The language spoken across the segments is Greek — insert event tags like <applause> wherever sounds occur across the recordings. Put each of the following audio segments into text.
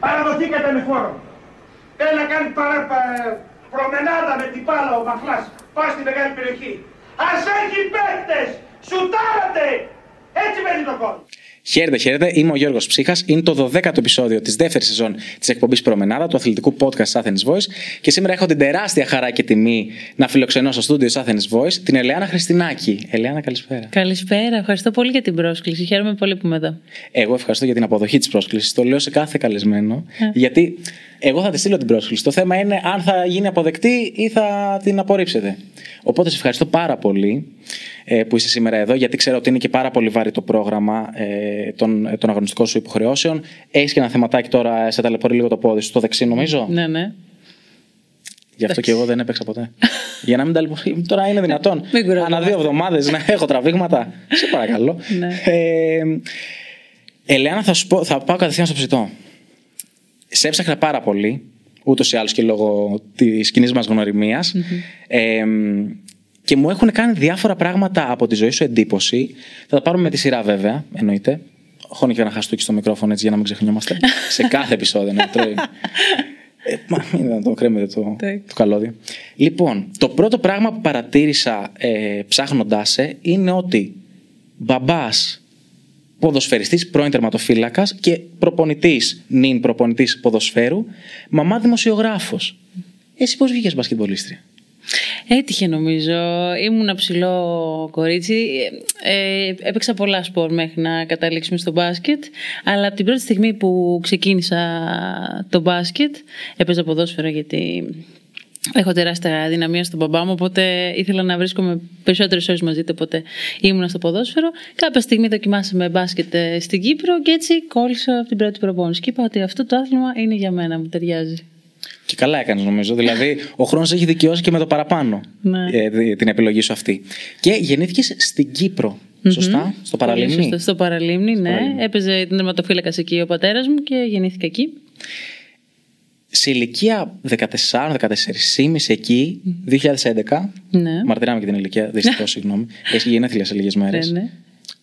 Παραδοθήκατε με φόρο. Θέλει να κάνει παρα, προμενάδα με την πάλα ο Μαχλάς. Πάει στη μεγάλη περιοχή. Ας έχει παίκτες. Σουτάρατε. Έτσι μένει το κόλ. Χαίρετε, χαίρετε. Είμαι ο Γιώργος Ψύχας. Είναι το 12ο επεισόδιο της δεύτερης σεζόν της εκπομπής Προμενάδα, του αθλητικού podcast Athens Voice. Και σήμερα έχω την τεράστια χαρά και τιμή να φιλοξενώ στο στούντιο Athens Voice την Ελεάνα Χριστινάκη. Ελεάνα, καλησπέρα. Καλησπέρα. Ευχαριστώ πολύ για την πρόσκληση. Χαίρομαι πολύ που είμαι εδώ. Εγώ ευχαριστώ για την αποδοχή της πρόσκλησης. Το λέω σε κάθε καλεσμένο. Γιατί εγώ θα τη στείλω την πρόσκληση. Το θέμα είναι αν θα γίνει αποδεκτή ή θα την απορρίψετε. Οπότε σε ευχαριστώ πάρα πολύ ε, που είσαι σήμερα εδώ, γιατί ξέρω ότι είναι και πάρα πολύ βαρύ το πρόγραμμα ε, των, των αγωνιστικών σου υποχρεώσεων. Έχεις και ένα θεματάκι τώρα, σε ταλαιπωρεί λίγο το πόδι σου, το δεξί νομίζω; Ναι, ναι. Γι' αυτό και εγώ δεν έπαιξα ποτέ. Για να μην ταλαιπωρεί. Τώρα είναι δυνατόν. Μην Ανά δύο εβδομάδες να έχω τραβήγματα. σε παρακαλώ. Ναι. Ε, Ελεάνα, θα, σου πω, θα πάω κατευθείαν στο ψητό. Σε έψαχνα πάρα πολύ, ούτως ή άλλως και λόγω της κοινής μας γνωριμίας. Ε, και μου έχουν κάνει διάφορα πράγματα από τη ζωή σου εντύπωση. Θα τα πάρουμε με τη σειρά, βέβαια, εννοείται. Χώνει και ένα χαστούκι στο μικρόφωνο έτσι για να μην ξεχνιόμαστε. <laughs> σε κάθε επεισόδιο να τρώει. Ε, μα μην να το κρέμετε το, το καλώδιο. Λοιπόν, το πρώτο πράγμα που παρατήρησα ε, ψάχνοντάς σε είναι ότι μπαμπάς ποδοσφαιριστής, πρώην τερματοφύλακας και προπονητής, νυν προπονητής ποδοσφαίρου, μαμά δημοσιογράφος. Εσύ πώς βγήκες μπασκετμπολίστρια; Έτυχε νομίζω. Ήμουν ψηλό κορίτσι. Ε, έπαιξα πολλά σπορ μέχρι να καταλήξουμε στο μπάσκετ. Αλλά από την πρώτη στιγμή που ξεκίνησα το μπάσκετ, έπαιζα ποδόσφαιρο γιατί Έχω τεράστια δυναμία στον μπαμπά μου, οπότε ήθελα να βρίσκομαι περισσότερες ώρες μαζί του, οπότε ήμουνα στο ποδόσφαιρο. Κάποια στιγμή δοκιμάσαμε μπάσκετ ε, στην Κύπρο και έτσι κόλλησα από την πρώτη προπόνηση. Και είπα ότι αυτό το άθλημα είναι για μένα, μου ταιριάζει. Και καλά έκανες νομίζω. Δηλαδή, ο χρόνος έχει δικαιώσει και με το παραπάνω Ναι. ε, την επιλογή σου αυτή. Και γεννήθηκες στην Κύπρο. Σωστά, στο Πολύ Παραλίμνη; σωστά, στο Παραλίμνη, ναι. Παραλίμνη. Έπαιζε την τερματοφύλακας εκεί ο πατέρας μου και γεννήθηκα εκεί. Σε ηλικία 14-14,5 εκεί, 2011. Ναι. Μαρτυράμε και την ηλικία, <laughs> δυστυχώς, συγγνώμη. Έχεις και γενέθλια σε λίγες μέρες. Ναι, ναι.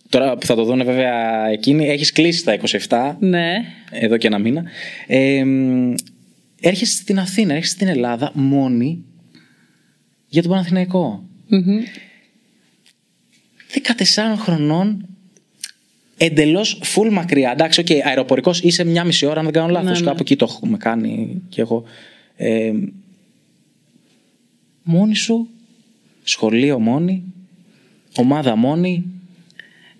Τώρα που θα το δουν βέβαια εκείνοι, έχεις κλείσει τα 27, Ναι. εδώ και ένα μήνα. Ε, μ, έρχεσαι στην Αθήνα, έρχεσαι στην Ελλάδα μόνη για τον Παναθηναϊκό. Μμμ. 14 χρονών εντελώς full μακριά. Εντάξει, οκ, αεροπορικώς είσαι μια μισή ώρα, αν δεν κάνω λάθος. Ναι, ναι. Κάπου εκεί το έχουμε κάνει κι εγώ. Ε, μόνη σου, σχολείο μόνη, ομάδα μόνη.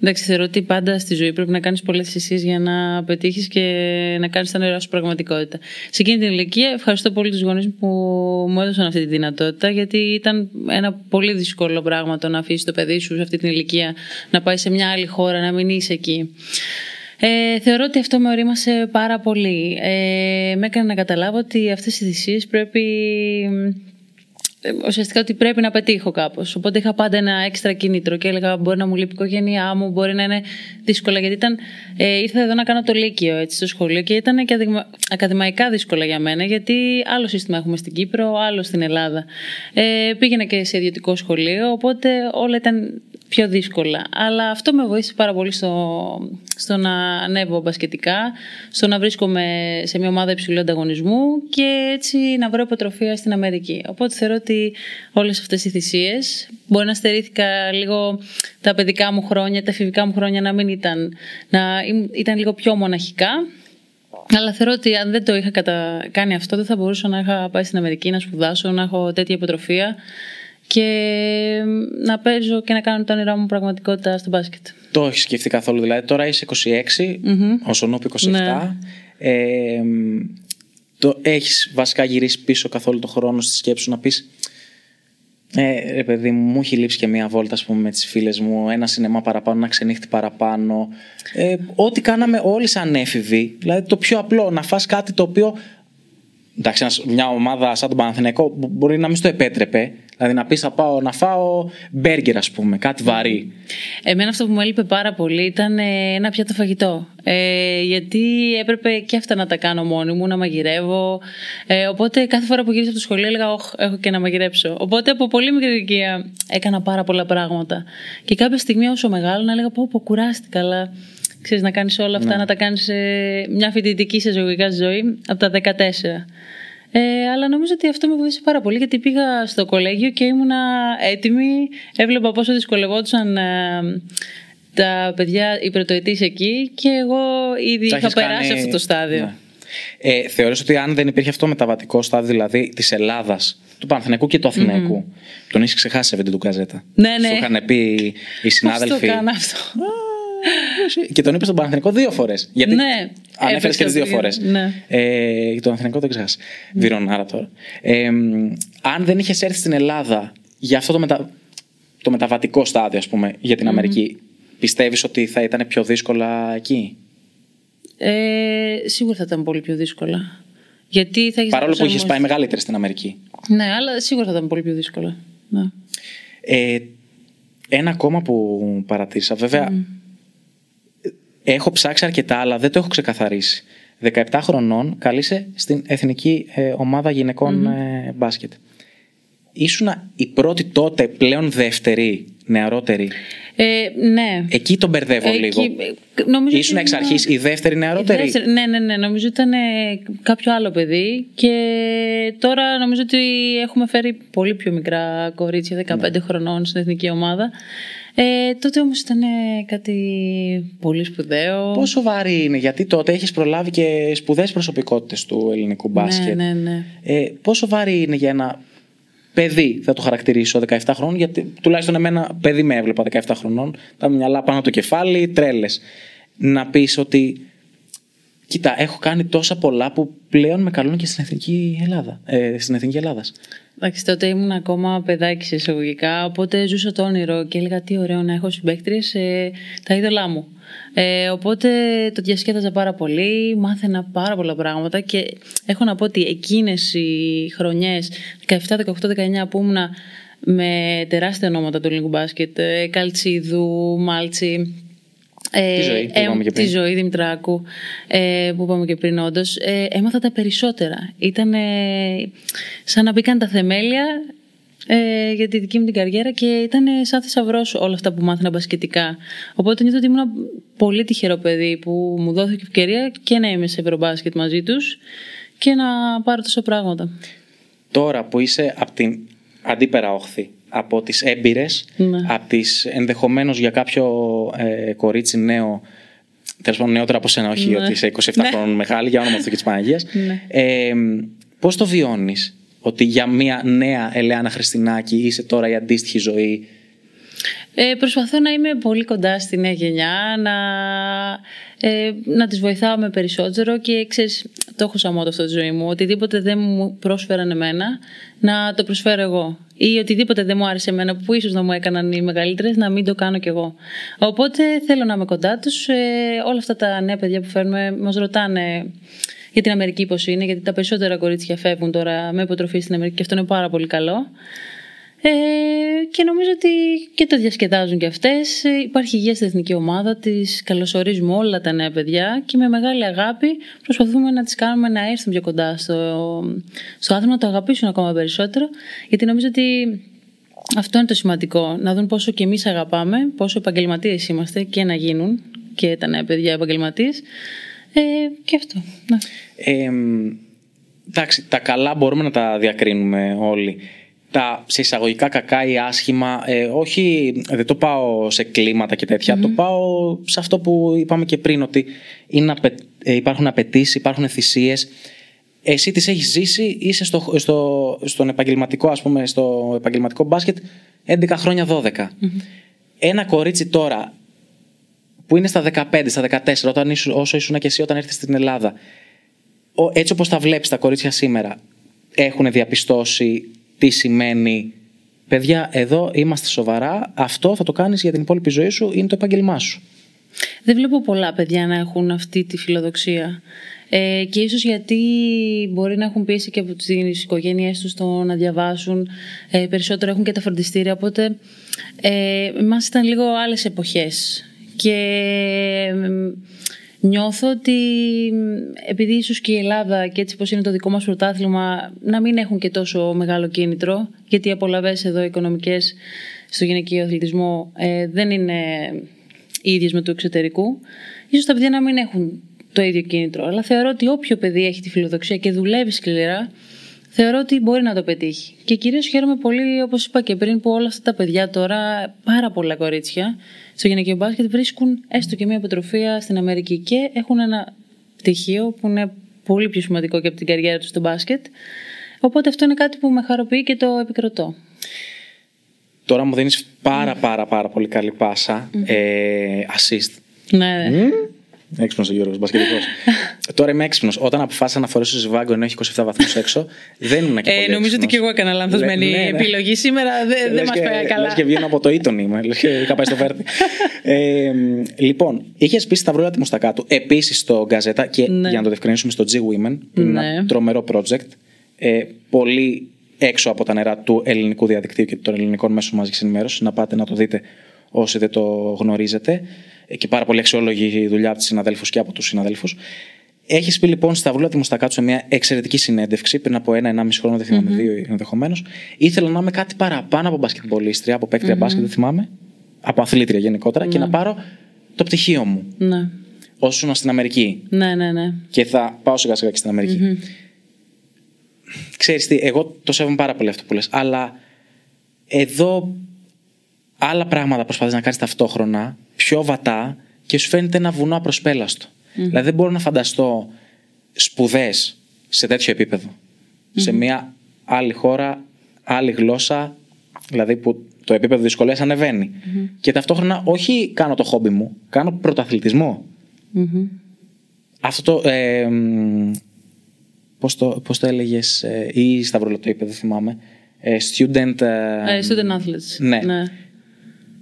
Εντάξει, θεωρώ ότι πάντα στη ζωή πρέπει να κάνεις πολλές θυσίες για να πετύχεις και να κάνεις τα όνειρά σου πραγματικότητα. Σε εκείνη την ηλικία, ευχαριστώ πολύ τους γονείς μου που μου έδωσαν αυτή τη δυνατότητα, γιατί ήταν ένα πολύ δύσκολο πράγμα το να αφήσεις το παιδί σου σε αυτή την ηλικία να πάει σε μια άλλη χώρα, να μην είσαι εκεί. Ε, θεωρώ ότι αυτό με ορίμασε πάρα πολύ. Ε, με έκανε να καταλάβω ότι αυτές οι θυσίες πρέπει ε, ουσιαστικά ότι πρέπει να πετύχω κάπως. Οπότε είχα πάντα ένα έξτρα κίνητρο και έλεγα: Μπορεί να μου λείπει η οικογένειά μου, μπορεί να είναι δύσκολα. Γιατί ήταν, ε, ήρθα εδώ να κάνω το Λύκειο έτσι, στο σχολείο και ήταν και αδειγμα- ακαδημαϊκά δύσκολα για μένα, γιατί άλλο σύστημα έχουμε στην Κύπρο, άλλο στην Ελλάδα. Ε, πήγαινα και σε ιδιωτικό σχολείο, οπότε όλα ήταν πιο δύσκολα. Αλλά αυτό με βοήθησε πάρα πολύ στο, στο να ανέβω μπασκετικά, στο να βρίσκομαι σε μια ομάδα υψηλού ανταγωνισμού και έτσι να βρω υποτροφία στην Αμερική. Οπότε θεωρώ ότι όλες αυτές οι θυσίες, μπορεί να στερήθηκα λίγο τα παιδικά μου χρόνια, τα εφηβικά μου χρόνια να μην ήταν, να ήμ- ήταν λίγο πιο μοναχικά. Αλλά θεωρώ ότι αν δεν το είχα κατα... κάνει αυτό, δεν θα μπορούσα να είχα πάει στην Αμερική να σπουδάσω, να έχω τέτοια υποτροφία και να παίζω και να κάνω τα όνειρά μου πραγματικότητα στο μπάσκετ. Το έχεις σκεφτεί καθόλου. Δηλαδή, τώρα είσαι 26, ο Σονούπ 27. Ναι. Ε, το έχεις βασικά γυρίσει πίσω καθόλου το χρόνο στη σκέψη σου να πεις ε, ρε παιδί μου, μου έχει λείψει και μία βόλτα ας πούμε, με τις φίλες μου, ένα σινεμά παραπάνω, ένα ξενύχτη παραπάνω. Ε, ό,τι κάναμε όλοι σαν έφηβοι. Δηλαδή το πιο απλό, να φας κάτι το οποίο εντάξει, ένας- μια ομάδα σαν τον Παναθηναϊκό μπο- μπορεί να μην στο επέτρεπε. Δηλαδή να πεις θα πάω να φάω μπέργκερ, ας πούμε, κάτι βαρύ. Εμένα αυτό που μου έλειπε πάρα πολύ ήταν ε, ένα πιάτο φαγητό. Ε, γιατί έπρεπε και αυτά να τα κάνω μόνη μου, να μαγειρεύω. Ε, οπότε κάθε φορά που γύρισα από το σχολείο έλεγα «Ωχ, έχω και να μαγειρέψω. Οπότε από πολύ μικρή ηλικία έκανα πάρα πολλά πράγματα. Και κάποια στιγμή όσο μεγάλο να έλεγα πω, πω κουράστηκα, αλλά Ξέρεις, να κάνεις όλα αυτά, Ναι. να τα κάνεις ε, μια φοιτητική σε ζωγικά ζωή από τα 14. Ε, αλλά νομίζω ότι αυτό με βοήθησε πάρα πολύ γιατί πήγα στο κολέγιο και ήμουνα έτοιμη. Έβλεπα πόσο δυσκολευόντουσαν ε, τα παιδιά, οι πρωτοετής εκεί και εγώ ήδη Τα είχα έχεις περάσει κάνει- αυτό το στάδιο. Ναι. Ε, θεωρείς ότι αν δεν υπήρχε αυτό το μεταβατικό στάδιο, δηλαδή της Ελλάδας, του Παναθηναϊκού και του αθηναικου τον έχεις ξεχάσει σε βίντεο του Καζέτα; Ναι, ναι. Σου είχαν πει οι Πώς συνάδελφοι. το κάνω αυτό; Και τον είπε στον Παναθηναϊκό δύο φορές. Γιατί Ναι, ανέφερες έπαιξε και τις δύο το φορές. πήγαινε, ναι. Ε, για τον Αθηναϊκό δεν ξεχάσεις. Βιρονάρα τώρα. Ε, μ, αν δεν είχες έρθει στην Ελλάδα για αυτό το, μετα... το μεταβατικό στάδιο, ας πούμε, για την Αμερική, πιστεύεις ότι θα ήταν πιο δύσκολα εκεί; Ε, σίγουρα θα ήταν πολύ πιο δύσκολα. Γιατί θα έχεις Παρόλο που είχες προσαρμοστεί. πάει μεγαλύτερη στην Αμερική. Ναι, αλλά σίγουρα θα ήταν πολύ πιο δύσκολα. Ναι. Ε, ένα ακόμα που παρατήρησα, βέβαια, έχω ψάξει αρκετά, αλλά δεν το έχω ξεκαθαρίσει. 17 χρονών καλείσαι στην εθνική ε, ομάδα γυναικών, ε, μπάσκετ. Ήσουνα η πρώτη τότε, πλέον δεύτερη, νεαρότερη; Ε, ναι. Εκεί τον μπερδεύω Εκεί, λίγο. ε, νομίζω Ήσουν ότι εξ ήμουν- αρχής η δεύτερη η νεαρότερη. δεύτερη- ναι, ναι, ναι. Νομίζω ότι ήταν ε, κάποιο άλλο παιδί και τώρα νομίζω ότι έχουμε φέρει πολύ πιο μικρά κορίτσια, 15 χρονών στην εθνική ομάδα. Ε, τότε όμως ήταν ε, κάτι πολύ σπουδαίο. Πόσο βαρύ είναι, γιατί τότε έχεις προλάβει και σπουδαίες προσωπικότητες του ελληνικού μπάσκετ. Ναι, ναι, ναι. Ε, πόσο βαρύ είναι για ένα παιδί, θα το χαρακτηρίσω 17 χρόνων, γιατί τουλάχιστον εμένα παιδί με έβλεπα 17 χρονών, τα μυαλά πάνω από το κεφάλι, τρέλες. Να πεις ότι. Κοίτα, έχω κάνει τόσα πολλά που πλέον με καλούν και στην εθνική Ελλάδα. Ε, στην εθνική Ελλάδας. Εντάξει, τότε ήμουν ακόμα παιδάκι σε εισαγωγικά, οπότε ζούσα το όνειρο και έλεγα τι ωραίο να έχω συμπαίκτριες ε, τα είδωλά μου. Ε, οπότε το διασκέδαζα πάρα πολύ, μάθαινα πάρα πολλά πράγματα και έχω να πω ότι εκείνες οι χρονιές, 17, 18, 19 που ήμουνα με τεράστια ονόματα του ελληνικού μπάσκετ, ε, Καλτσίδου, Μάλτσι, ε, Τη ζωή που είπαμε και τη πριν. ζωή Δημητράκου ε, που είπαμε και πριν όντως. Ε, έμαθα τα περισσότερα. Ήταν ε, σαν να μπήκαν τα θεμέλια ε, για τη δική μου την καριέρα και ήταν σαν θησαυρός όλα αυτά που μάθαινα μπασκετικά. Οπότε νιώθω ότι ήμουν πολύ τυχερό παιδί που μου δόθηκε ευκαιρία και να είμαι σε ευρωμπάσκετ μαζί τους και να πάρω τόσα πράγματα. Τώρα που είσαι από την αντίπερα όχθη, από τις έμπειρες, Ναι. από τις ενδεχομένως για κάποιο ε, κορίτσι νέο, τέλος πάντων νεότερο από σένα, όχι Ναι. ότι είσαι 27 Ναι. χρόνων μεγάλη, για όνομα του και της Παναγίας. Ναι. Ε, πώς το βιώνεις, ότι για μια νέα Ελεάνα Χριστινάκη είσαι τώρα η αντίστοιχη ζωή. Ε, προσπαθώ να είμαι πολύ κοντά στη νέα γενιά, να, ε, να τις βοηθάω με περισσότερο και ξέρεις, το έχω σαν μότο αυτό τη ζωή μου. Οτιδήποτε δεν μου πρόσφεραν εμένα, να το προσφέρω εγώ. Ή οτιδήποτε δεν μου άρεσε εμένα που ίσως να μου έκαναν οι μεγαλύτερες, να μην το κάνω κι εγώ. Οπότε θέλω να είμαι κοντά τους. Ε, όλα αυτά τα νέα παιδιά που φέρνουμε μας ρωτάνε για την Αμερική πώς είναι, γιατί τα περισσότερα κορίτσια φεύγουν τώρα με υποτροφή στην Αμερική και αυτό είναι πάρα πολύ καλό. Ε, και νομίζω ότι και το διασκεδάζουν και αυτές. Ε, υπάρχει υγεία στην εθνική ομάδα, τις καλωσορίζουμε όλα τα νέα παιδιά και με μεγάλη αγάπη προσπαθούμε να τις κάνουμε να έρθουν πιο κοντά στο, στο άθλημα, να το αγαπήσουν ακόμα περισσότερο, γιατί νομίζω ότι αυτό είναι το σημαντικό, να δουν πόσο και εμείς αγαπάμε, πόσο επαγγελματίες είμαστε και να γίνουν και τα νέα παιδιά επαγγελματίες. Ε, και αυτό. Ναι. Ε, εντάξει, τα καλά μπορούμε να τα διακρίνουμε όλοι. Τα σε εισαγωγικά κακά ή άσχημα, ε, όχι, δεν το πάω σε κλίματα και τέτοια, το πάω σε αυτό που είπαμε και πριν, ότι είναι απαι- ε, υπάρχουν απαιτήσεις, υπάρχουν θυσίες. Εσύ τις έχεις ζήσει, είσαι στο, στο, στον επαγγελματικό, ας πούμε, στο επαγγελματικό μπάσκετ 11 χρόνια 12. Ένα κορίτσι τώρα που είναι στα 15, στα 14, όταν ήσου, όσο ήσουν και εσύ όταν έρθεις στην Ελλάδα, ο- έτσι όπως τα βλέπεις τα κορίτσια σήμερα, έχουν διαπιστώσει τι σημαίνει παιδιά, εδώ είμαστε σοβαρά, αυτό θα το κάνεις για την υπόλοιπη ζωή σου, είναι το επάγγελμά σου. Δεν βλέπω πολλά παιδιά να έχουν αυτή τη φιλοδοξία. Ε, και ίσως γιατί μπορεί να έχουν πίεση και από τις οικογένειές τους το να διαβάσουν ε, περισσότερο έχουν και τα φροντιστήρια οπότε ε, εμάς ήταν λίγο άλλες εποχές και ε, νιώθω ότι ε, επειδή ίσως και η Ελλάδα και έτσι πως είναι το δικό μας πρωτάθλημα να μην έχουν και τόσο μεγάλο κίνητρο γιατί οι απολαβές εδώ οικονομικές στο γυναικείο αθλητισμό ε, δεν είναι ίδιες με του εξωτερικού, ίσως τα παιδιά να μην έχουν το ίδιο κίνητρο. Αλλά θεωρώ ότι όποιο παιδί έχει τη φιλοδοξία και δουλεύει σκληρά, θεωρώ ότι μπορεί να το πετύχει. Και κυρίως χαίρομαι πολύ, όπως είπα και πριν, που όλα αυτά τα παιδιά τώρα, πάρα πολλά κορίτσια, στο γυναικείο μπάσκετ βρίσκουν έστω και μια υποτροφία στην Αμερική και έχουν ένα πτυχίο που είναι πολύ πιο σημαντικό και από την καριέρα τους στο μπάσκετ. Οπότε αυτό είναι κάτι που με χαροποιεί και το επικροτώ. Τώρα μου δίνεις πάρα πάρα πάρα πολύ καλή πάσα. Ε, assist. Ναι, ναι. Έξυπνος ο Γιώργος, μπασκετικός. <laughs> Τώρα είμαι έξυπνος. Όταν αποφάσισα να φορέσω ζιβάγκο ενώ έχει 27 βαθμούς έξω, δεν ήμουν και Ε, πολύ νομίζω ότι έξυπνος. και εγώ έκανα λανθασμένη Ναι, ναι, ναι. επιλογή σήμερα. Δεν, δεν Λες μας και- πάει καλά. λες και βγαίνω από το Ήτον είμαι. Λες και είχα πάει στο Βέρτι. <laughs> ε, λοιπόν, είχε πει στα βρόλια τη Μουστακάτου, επίσης στο Γκαζέτα και Ναι. για να το διευκρινίσουμε στο G-Women, που είναι Ναι. ένα τρομερό project. Ε, πολύ έξω από τα νερά του ελληνικού διαδικτύου και των ελληνικών μέσων μαζικής ενημέρωσης. Να πάτε να το δείτε όσοι δεν το γνωρίζετε. Ε, Και πάρα πολύ αξιόλογη η δουλειά από τους συναδέλφους και από τους συναδέλφους. Έχει πει λοιπόν στα Βούλα τη Μουστακάτσου σε μια εξαιρετική συνέντευξη πριν από ένα-ενάμιση χρόνο, δεν θυμάμαι, δύο ενδεχομένως. Ήθελα να είμαι κάτι παραπάνω από μπασκετμπολίστρια, από παίκτρια μπάσκετ, δεν θυμάμαι. Από αθλήτρια γενικότερα και να πάρω το πτυχίο μου Ναι. όσο ήμουν στην Αμερική. ναι, ναι, ναι. Και θα πάω σιγά σιγά και στην αμερικη Ξέρεις τι, εγώ το σέβομαι πάρα πολύ αυτό που λες, αλλά εδώ άλλα πράγματα προσπαθείς να κάνεις ταυτόχρονα, πιο βατά και σου φαίνεται ένα βουνό απροσπέλαστο. Δηλαδή δεν μπορώ να φανταστώ σπουδές σε τέτοιο επίπεδο. Σε μια άλλη χώρα, άλλη γλώσσα, δηλαδή που το επίπεδο δυσκολίας ανεβαίνει. Και ταυτόχρονα όχι κάνω το χόμπι μου, κάνω πρωταθλητισμό. Μμμ. Αυτό το. Ε, μ, πώς το, πώς το έλεγες ε, ή Σταυρούλα το είπε, δεν θυμάμαι. Ε, student. Ε, Ε, student athletes. ναι.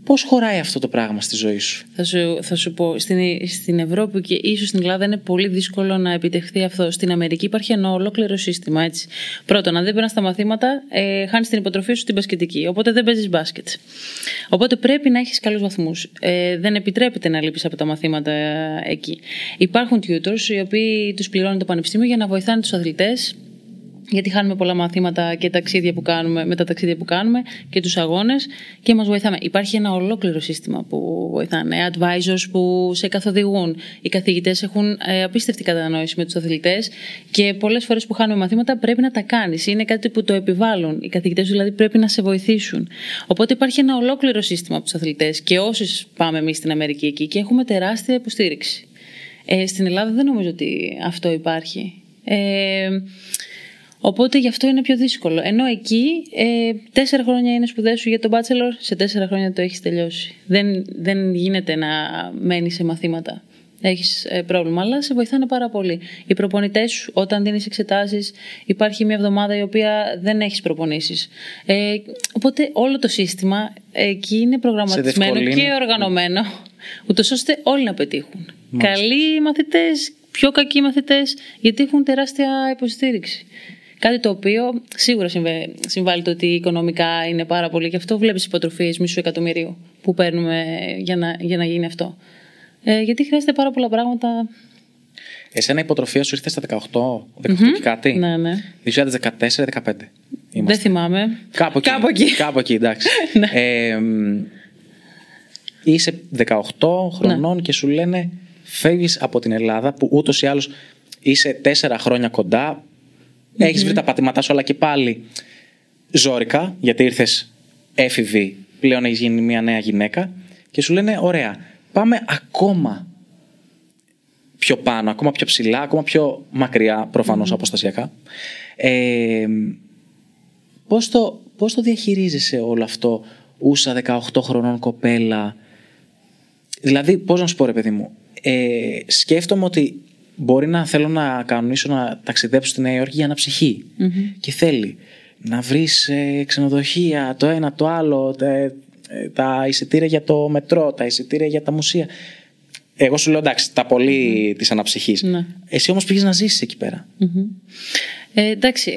Πώς χωράει αυτό το πράγμα στη ζωή σου; Θα σου, θα σου πω, στην, στην Ευρώπη και ίσως στην Ελλάδα είναι πολύ δύσκολο να επιτευχθεί αυτό. Στην Αμερική υπάρχει ένα ολόκληρο σύστημα. Έτσι. Πρώτον, αν δεν περνάς τα μαθήματα, ε, χάνεις την υποτροφή σου στην μπασκετική. Οπότε δεν παίζεις μπάσκετ. Οπότε πρέπει να έχεις καλούς βαθμούς. Ε, δεν επιτρέπεται να λείπεις από τα μαθήματα ε, εκεί. Υπάρχουν tutors οι οποίοι τους πληρώνει το πανεπιστήμιο για να βοηθάνε τους αθλητές γιατί χάνουμε πολλά μαθήματα και ταξίδια που κάνουμε, με τα ταξίδια που κάνουμε και τους αγώνες και μας βοηθάμε. Υπάρχει ένα ολόκληρο σύστημα που βοηθάνε, advisors που σε καθοδηγούν. Οι καθηγητές έχουν ε, απίστευτη κατανόηση με τους αθλητές και πολλές φορές που χάνουμε μαθήματα πρέπει να τα κάνεις. Είναι κάτι που το επιβάλλουν. Οι καθηγητές δηλαδή πρέπει να σε βοηθήσουν. Οπότε υπάρχει ένα ολόκληρο σύστημα από τους αθλητές και όσοι πάμε εμείς στην Αμερική εκεί και έχουμε τεράστια υποστήριξη. Ε, στην Ελλάδα δεν νομίζω ότι αυτό υπάρχει. Ε, Οπότε γι' αυτό είναι πιο δύσκολο. Ενώ εκεί ε, τέσσερα χρόνια είναι σπουδές σου για τον bachelor, σε τέσσερα χρόνια το έχεις τελειώσει. Δεν, δεν γίνεται να μένεις σε μαθήματα. Έχεις ε, πρόβλημα, αλλά σε βοηθάνε πάρα πολύ. Οι προπονητές σου, όταν δίνεις εξετάσεις, υπάρχει μια εβδομάδα η οποία δεν έχεις προπονήσεις. Ε, οπότε όλο το σύστημα εκεί είναι προγραμματισμένο διευκολύνει. και οργανωμένο, ούτως ώστε όλοι να πετύχουν. Καλοί μαθητές, πιο κακοί μαθητές, γιατί έχουν τεράστια υποστήριξη. Κάτι το οποίο σίγουρα συμβα- συμβάλλει το ότι οικονομικά είναι πάρα πολύ και αυτό βλέπεις υποτροφίες μισού εκατομμυρίου που παίρνουμε για να, για να γίνει αυτό. Ε, γιατί χρειάζεται πάρα πολλά πράγματα. Εσένα η υποτροφία σου ήρθε στα 18, 18 και κάτι; Ναι, ναι. 2014-15. Δεν θυμάμαι. Κάπου εκεί. Κάπου εκεί. Κάπου εκεί, εντάξει. <laughs> Ναι. ε, μ, είσαι 18 χρονών και σου λένε φεύγεις από την Ελλάδα που ούτως ή άλλως είσαι 4 χρόνια κοντά, έχεις βρει τα πατήματά σου αλλά και πάλι ζόρικα γιατί ήρθες έφηβη, πλέον έχεις γίνει μια νέα γυναίκα και σου λένε ωραία, πάμε ακόμα πιο πάνω, ακόμα πιο ψηλά, ακόμα πιο μακριά προφανώς αποστασιακά. Ε, Πώς το, πώς το διαχειρίζεσαι όλο αυτό ούσα 18 χρονών κοπέλα; Δηλαδή, πώς να σου πω ρε παιδί μου, ε, σκέφτομαι ότι μπορεί να θέλω να κανονίσω να ταξιδέψω στη Νέα Υόρκη για να ψυχει Και θέλει να βρεις ε, ξενοδοχεία, το ένα, το άλλο, τα, ε, τα εισιτήρια για το μετρό, τα εισιτήρια για τα μουσεία. Εγώ σου λέω εντάξει, τα πολύ της αναψυχής. Ναι. Εσύ όμως πήγες να ζήσεις εκεί πέρα. Μμμ. Ε, εντάξει,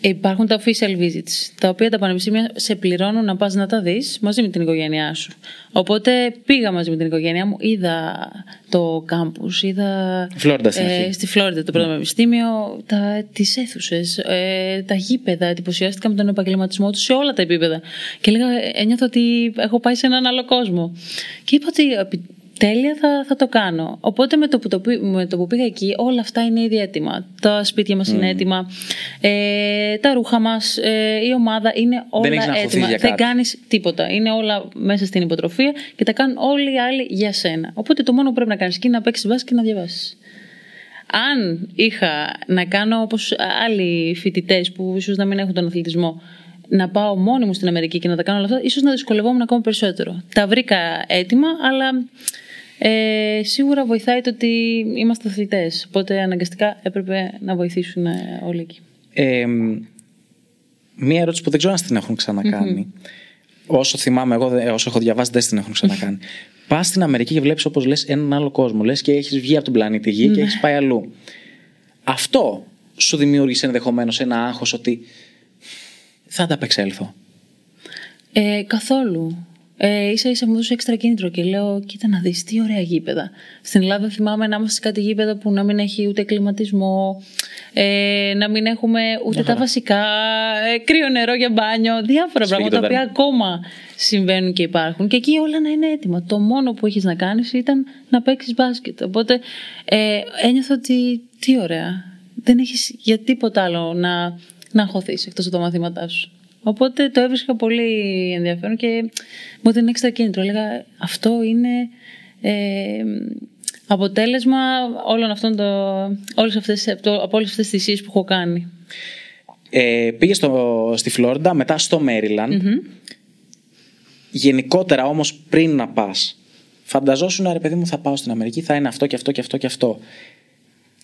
ε, υπάρχουν τα official visits, τα οποία τα πανεπιστήμια σε πληρώνουν να πας να τα δεις μαζί με την οικογένειά σου. Οπότε πήγα μαζί με την οικογένειά μου, είδα το κάμπους, είδα Φλόριντα στην αρχή. στη Φλόριντα το πρώτο πανεπιστήμιο, τα, τις αίθουσες, ε, τα γήπεδα, εντυπωσιάστηκα με τον επαγγελματισμό τους σε όλα τα επίπεδα. Και λέγα, ε, ένιωθα ότι έχω πάει σε έναν άλλο κόσμο. Και είπα ότι επι- τέλεια θα, θα το κάνω. Οπότε με το, που το, με το που πήγα εκεί όλα αυτά είναι ήδη έτοιμα. Τα σπίτια μας είναι έτοιμα, ε, τα ρούχα μας, ε, η ομάδα είναι όλα έχεις να έτοιμα. για Δεν κάτι. κάνεις τίποτα. Είναι όλα μέσα στην υποτροφία και τα κάνουν όλοι οι άλλοι για σένα. Οπότε το μόνο που πρέπει να κάνεις εκεί είναι να παίξεις μπάσκετ και να διαβάσεις. Αν είχα να κάνω όπως άλλοι φοιτητές που ίσως να μην έχουν τον αθλητισμό, να πάω μόνη μου στην Αμερική και να τα κάνω όλα αυτά, ίσως να δυσκολευόμουν ακόμα περισσότερο. Τα βρήκα έτοιμα, αλλά ε, σίγουρα βοηθάει το ότι είμαστε αθλητές. Οπότε αναγκαστικά έπρεπε να βοηθήσουν ε, όλοι εκεί. Ε, μία ερώτηση που δεν ξέρω αν την έχουν ξανακάνει. Όσο θυμάμαι, εγώ δε- όσο έχω διαβάσει, δεν την έχουν ξανακάνει. Πας στην Αμερική και βλέπεις, όπως λες, έναν άλλο κόσμο. Λες και έχεις βγει από τον πλανήτη Γη και έχεις πάει αλλού. Αυτό σου δημιούργησε ενδεχομένως ένα άγχος ότι θα ανταπεξέλθω. Ε, καθόλου. Ε, ίσα ίσα μου δώσε έξτρα κίνητρο και λέω: Κοίτα να δεις τι ωραία γήπεδα. Στην Ελλάδα θυμάμαι να είμαστε σε κάτι γήπεδα που να μην έχει ούτε κλιματισμό, ε, να μην έχουμε ούτε τα βασικά, ε, κρύο νερό για μπάνιο, διάφορα Σφίγγει πράγματα το τα οποία δέρμα. ακόμα συμβαίνουν και υπάρχουν. Και εκεί όλα να είναι έτοιμα. Το μόνο που έχεις να κάνεις ήταν να παίξεις μπάσκετ. Οπότε ε, ένιωθα ότι τι ωραία. Δεν έχεις για τίποτα άλλο να, να αγχωθείς εκτός από τα μαθήματά σου. Οπότε το έβρισκα πολύ ενδιαφέρον και μου έδινε έξτρα κίνητρο. Έλεγα αυτό είναι ε, αποτέλεσμα όλων αυτών το, όλες αυτές, από το- από όλες αυτές τις θυσίες που έχω κάνει. Ε, πήγε στο, στη Φλόριντα, μετά στο Μέριλαντ. Γενικότερα όμως πριν να πας, φανταζόσουν ρε παιδί μου, θα πάω στην Αμερική, θα είναι αυτό και αυτό και αυτό και αυτό.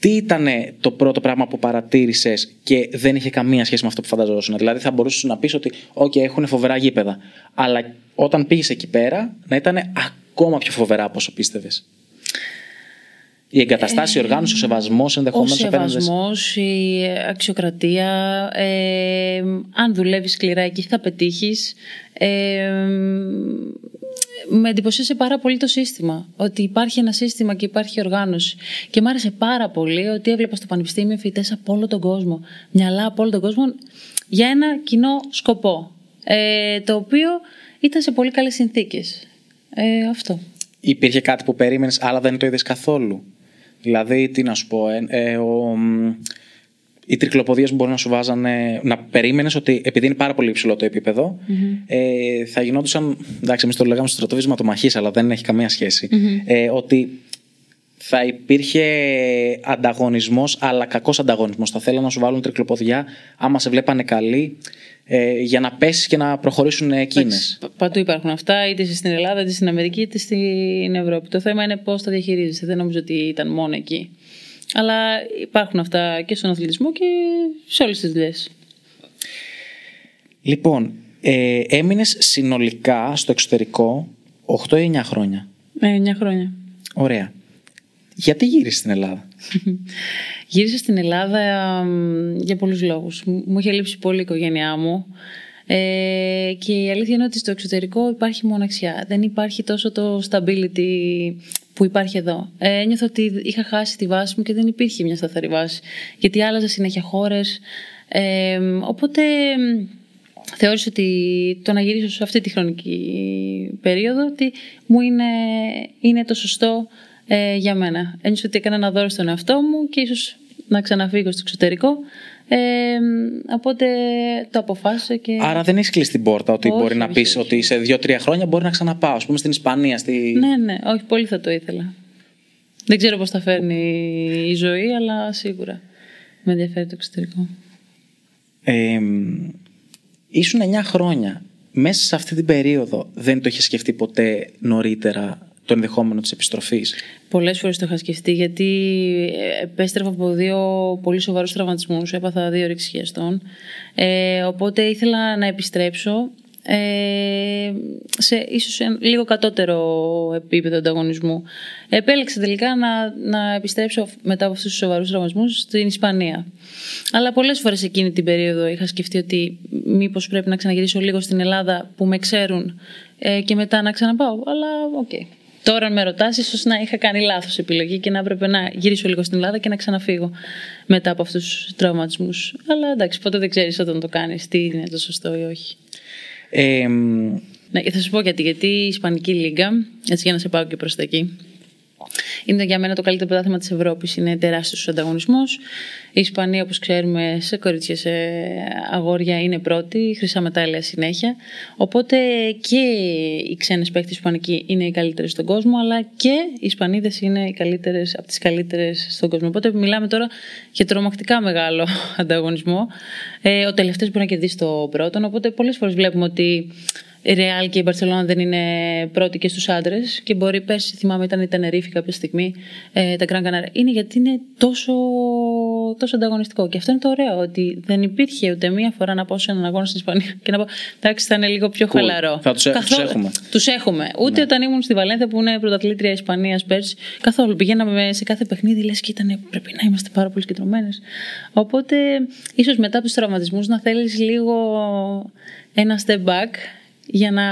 Τι ήταν το πρώτο πράγμα που παρατήρησες και δεν είχε καμία σχέση με αυτό που φανταζόσουν; Δηλαδή, θα μπορούσες να πεις ότι, OK, έχουν φοβερά γήπεδα. Αλλά όταν πήγες εκεί πέρα, να ήταν ακόμα πιο φοβερά από όσο πίστευες. Η εγκαταστάση, η οργάνωσης, ο σεβασμός Ο ενδεχομένω σεβασμός, η αξιοκρατία, ε, αν δουλεύεις σκληρά εκεί θα πετύχεις. Ε, με εντυπωσίασε πάρα πολύ το σύστημα. Ότι υπάρχει ένα σύστημα και υπάρχει οργάνωση. Και μου άρεσε πάρα πολύ ότι έβλεπα στο Πανεπιστήμιο φοιτητές από όλο τον κόσμο. Μυαλά από όλο τον κόσμο για ένα κοινό σκοπό. Ε, το οποίο ήταν σε πολύ καλές συνθήκες. Ε, αυτό. Υπήρχε κάτι που περίμενες, αλλά δεν το είδες καθόλου. Δηλαδή, τι να σου πω, ε, ε, ο, μ, οι τρικλοποδίες που μπορεί να σου βάζανε. Να περίμενες ότι επειδή είναι πάρα πολύ υψηλό το επίπεδο, ε, θα γινόντουσαν. Εντάξει, εμείς το λέγαμε στο στρατόβισμα το μαχής, αλλά δεν έχει καμία σχέση. Ε, ότι θα υπήρχε ανταγωνισμός αλλά κακός ανταγωνισμός θα θέλανε να σου βάλουν τρικλοποδιά άμα σε βλέπανε καλή ε, για να πέσεις και να προχωρήσουν εκείνες. Εντάξει, πα- Παντού υπάρχουν αυτά, είτε είσαι στην Ελλάδα, είτε στην Αμερική, είτε στην Ευρώπη. Το θέμα είναι πώς τα διαχειρίζεσαι. Δεν νομίζω ότι ήταν μόνο εκεί. Αλλά υπάρχουν αυτά και στον αθλητισμό και σε όλες τις δουλειές. Λοιπόν, ε, έμεινες συνολικά στο εξωτερικό 8 ή 9 χρόνια. Ε, 9 χρόνια. Ωραία. Γιατί γύρισες στην Ελλάδα; Γύρισα στην Ελλάδα μ, για πολλούς λόγους. Μ- Μου είχε λείψει πολύ η οικογένειά μου. Ε, και η αλήθεια είναι ότι στο εξωτερικό υπάρχει μοναξιά. Δεν υπάρχει τόσο το stability που υπάρχει εδώ. Ε, ένιωθα ότι είχα χάσει τη βάση μου και δεν υπήρχε μια σταθερή βάση. Γιατί άλλαζα συνέχεια χώρες. Ε, οπότε μ, θεώρησα ότι το να γυρίσω σε αυτή τη χρονική περίοδο ότι μου είναι, είναι το σωστό ε, για μένα. Ένιωσα ότι έκανα ένα δώρο στον εαυτό μου και ίσως να ξαναφύγω στο εξωτερικό. Ε, οπότε το αποφάσισα και... Άρα δεν έχεις κλείσει την πόρτα ότι Όχι, μπορεί να όχι, πεις όχι. ότι σε 2-3 χρόνια μπορεί να ξαναπάω. Α πούμε στην Ισπανία. Στη... Ναι, ναι, όχι, πολύ θα το ήθελα. Δεν ξέρω πώς θα φέρνει η ζωή, αλλά σίγουρα με ενδιαφέρει το εξωτερικό. Ε, ήσουν 9 χρόνια. Μέσα σε αυτή την περίοδο δεν το είχες σκεφτεί ποτέ νωρίτερα το ενδεχόμενο της επιστροφής. Πολλές φορές το είχα σκεφτεί γιατί ε, επέστρεφα από δύο πολύ σοβαρούς τραυματισμούς. Έπαθα δύο ρήξεις χιαστών. Ε, οπότε ήθελα να επιστρέψω ε, σε ίσως ένα λίγο κατώτερο επίπεδο ανταγωνισμού. Επέλεξα τελικά να, να επιστρέψω μετά από αυτούς τους σοβαρούς τραυματισμούς στην Ισπανία. Αλλά πολλές φορές εκείνη την περίοδο είχα σκεφτεί ότι μήπως πρέπει να ξαναγυρίσω λίγο στην Ελλάδα που με ξέρουν ε, και μετά να ξαναπάω. Αλλά οκ. Τώρα, αν με ρωτάς, ίσως να είχα κάνει λάθος επιλογή και να έπρεπε να γυρίσω λίγο στην Ελλάδα και να ξαναφύγω μετά από αυτούς τους τραυματισμούς. Αλλά εντάξει, ποτέ δεν ξέρεις όταν το κάνεις τι είναι το σωστό ή όχι. Ε, Ναι, θα σου πω γιατί. Γιατί η Ισπανική Λίγκα, έτσι για να σε πάω και προς τα εκεί, είναι για μένα το καλύτερο πρωτάθλημα της Ευρώπης. Είναι τεράστιος ο ανταγωνισμός. Η Ισπανία, όπως ξέρουμε, σε κορίτσια, σε αγόρια είναι πρώτη, χρυσά μετάλλια συνέχεια. Οπότε και οι ξένες παίκτες Ισπανικοί είναι οι καλύτερες στον κόσμο, αλλά και οι Ισπανίδες είναι οι καλύτερες από τις καλύτερες στον κόσμο. Οπότε μιλάμε τώρα για τρομακτικά μεγάλο <laughs> ανταγωνισμό. Ε, ο τελευταίος μπορεί να κερδίσει το πρώτον. Οπότε πολλές φορές βλέπουμε ότι η Ρεάλ και η Μπαρσελόνα δεν είναι πρώτη και στους άντρες και μπορεί πέρσι, θυμάμαι, ήταν η Τενερίφη κάποια στιγμή, ε, τα Γκραν Κανάρια. Είναι γιατί είναι τόσο, τόσο ανταγωνιστικό. Και αυτό είναι το ωραίο, ότι δεν υπήρχε ούτε μία φορά να πάω σε έναν αγώνα στην Ισπανία και να πω εντάξει, θα είναι λίγο πιο cool. χαλαρό. Θα τους έχουμε. Τους έχουμε. Ούτε ναι. όταν ήμουν στη Βαλένθια που είναι πρωταθλήτρια Ισπανίας πέρσι, καθόλου. Πηγαίναμε σε κάθε παιχνίδι, λες και ήταν πρέπει να είμαστε πάρα πολύ σκητρωμένε. Οπότε, ίσως μετά από τους τραυματισμούς να θέλεις λίγο ένα step back για να,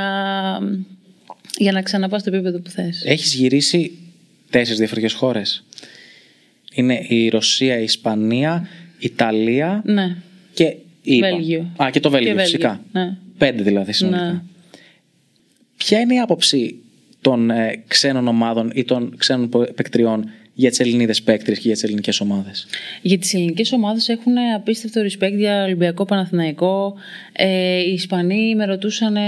για να ξαναπάς στο επίπεδο που θες. Έχεις γυρίσει τέσσερις διαφορετικές χώρες. Είναι η Ρωσία, η Ισπανία, η Ιταλία ναι. και η Βέλγιο. Α, και το Βέλγιο, και φυσικά. Ναι. Πέντε δηλαδή συνολικά. Ναι. Ποια είναι η άποψη των ε, ξένων ομάδων ή των ξένων παικτριών για τις Ελληνίδες παίκτρες και για τις ελληνικές ομάδες. Για τις ελληνικές ομάδες έχουν απίστευτο respect για Ολυμπιακό Παναθηναϊκό. Ε, οι Ισπανοί με ρωτούσαν ε,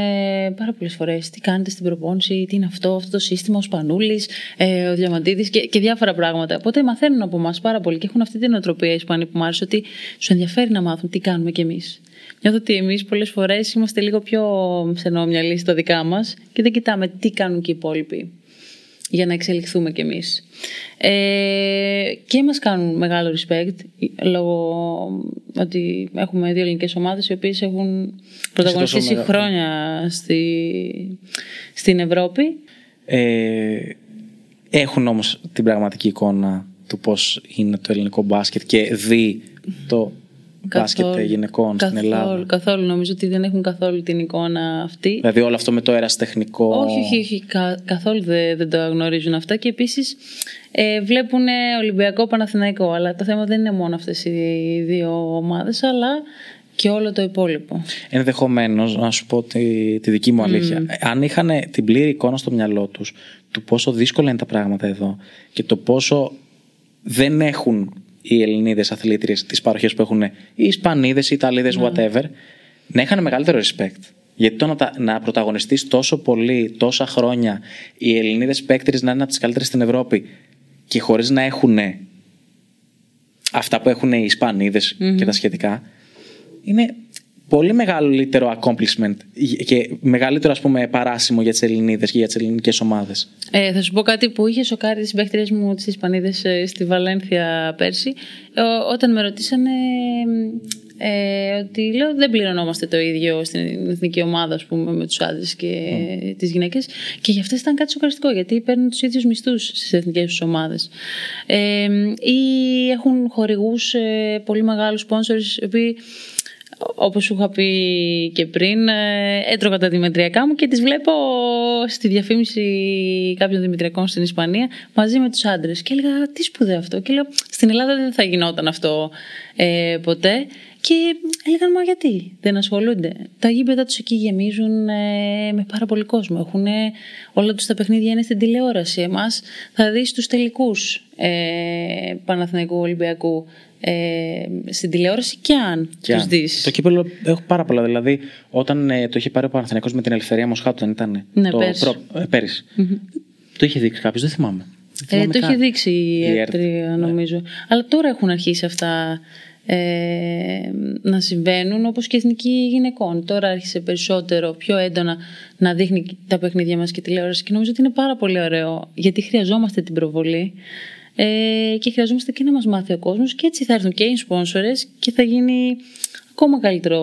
πάρα πολλές φορές τι κάνετε στην προπόνηση, τι είναι αυτό, αυτό το σύστημα, ο Σπανούλης, ε, ο Διαμαντίδης και, και διάφορα πράγματα. Οπότε μαθαίνουν από εμάς πάρα πολύ και έχουν αυτή την οτροπία οι Ισπανοί που μου άρεσε ότι σου ενδιαφέρει να μάθουν τι κάνουμε κι εμείς. Νιώθω ότι εμείς πολλές φορές είμαστε λίγο πιο ξενόμυαλοι στα δικά μας και δεν κοιτάμε τι κάνουν και οι υπόλοιποι για να εξελιχθούμε κι εμείς. Ε, και μας κάνουν μεγάλο respect λόγω ότι έχουμε δύο ελληνικές ομάδες οι οποίες έχουν πρωταγωνιστήσει χρόνια στη, στην Ευρώπη. Ε, έχουν όμως την πραγματική εικόνα του πώς είναι το ελληνικό μπάσκετ και δει το μπάσκετ γυναικών καθόλου, στην Ελλάδα. Καθόλου. Νομίζω ότι δεν έχουν καθόλου την εικόνα αυτή. Δηλαδή όλο αυτό με το τεχνικό. Όχι, όχι, όχι. καθόλου δεν, δεν το γνωρίζουν αυτά. Και επίσης ε, βλέπουν Ολυμπιακό Παναθηναϊκό. Αλλά το θέμα δεν είναι μόνο αυτές οι δύο ομάδες, αλλά και όλο το υπόλοιπο. Ενδεχομένως, να σου πω τη, τη δική μου αλήθεια. Αν είχαν την πλήρη εικόνα στο μυαλό τους του πόσο δύσκολα είναι τα πράγματα εδώ και το πόσο δεν έχουν οι Ελληνίδες αθλήτριες τι παροχέ που έχουν οι Ισπανίδες, οι Ιταλίδες, ναι. whatever, να είχαν μεγαλύτερο respect. Γιατί το να, να πρωταγωνιστείς τόσο πολύ, τόσα χρόνια, οι Ελληνίδες παίκτρε να είναι από τις καλύτερες στην Ευρώπη και χωρίς να έχουν αυτά που έχουν οι ισπανιδε και τα σχετικά, είναι πολύ μεγαλύτερο accomplishment και μεγαλύτερο ας πούμε παράσημο για τις Ελληνίδες και για τις ελληνικές ομάδες. Ε, θα σου πω κάτι που είχε σοκάρει τις παίχτριες μου τις Ισπανίδες ε, στη Βαλένθια πέρσι όταν με ρωτήσανε ε, ότι λέω δεν πληρωνόμαστε το ίδιο στην εθνική ομάδα ας πούμε, με τους άντρες και mm. τις γυναίκες και για αυτές ήταν κάτι σοκαριστικό γιατί παίρνουν τους ίδιους μισθούς στις εθνικές τους ομάδες ε, ή έχουν χορηγούς ε, πολύ μεγάλους sponsors οι οποίοι όπως σου είχα πει και πριν, ε, έτρωγα τα δημητριακά μου και τις βλέπω στη διαφήμιση κάποιων δημητριακών στην Ισπανία μαζί με τους άντρες. Και έλεγα, τι σπουδαίο αυτό. Και λέω, στην Ελλάδα δεν θα γινόταν αυτό ε, ποτέ. Και έλεγαν, μα γιατί δεν ασχολούνται; Τα γήπεδα τους εκεί γεμίζουν ε, με πάρα πολύ κόσμο. Έχουν, όλα τους τα παιχνίδια είναι στην τηλεόραση. Εμάς θα δεις τους τελικούς ε, Παναθηναϊκού Ολυμπιακού ε, στην τηλεόραση και αν και τους δεις. Το κύπελο έχω πάρα πολλά. Δηλαδή, όταν ε, το είχε πάρει ο Παναθηναϊκός με την Ελευθερία Μοσχάτου, δεν ήταν. Ναι, το πέρυσι. Προ, ε, πέρυσι. Mm-hmm. Το είχε δείξει κάποιος, δεν θυμάμαι. Ε, το είχε δείξει η ΕΡΤ, νομίζω. Αλλά τώρα έχουν αρχίσει αυτά ε, να συμβαίνουν όπως και εθνική γυναικών. Τώρα άρχισε περισσότερο, πιο έντονα να δείχνει τα παιχνίδια μας και τηλεόραση και νομίζω ότι είναι πάρα πολύ ωραίο γιατί χρειαζόμαστε την προβολή ε, και χρειαζόμαστε και να μας μάθει ο κόσμος και έτσι θα έρθουν και οι σπόνσορες και θα γίνει ακόμα καλύτερο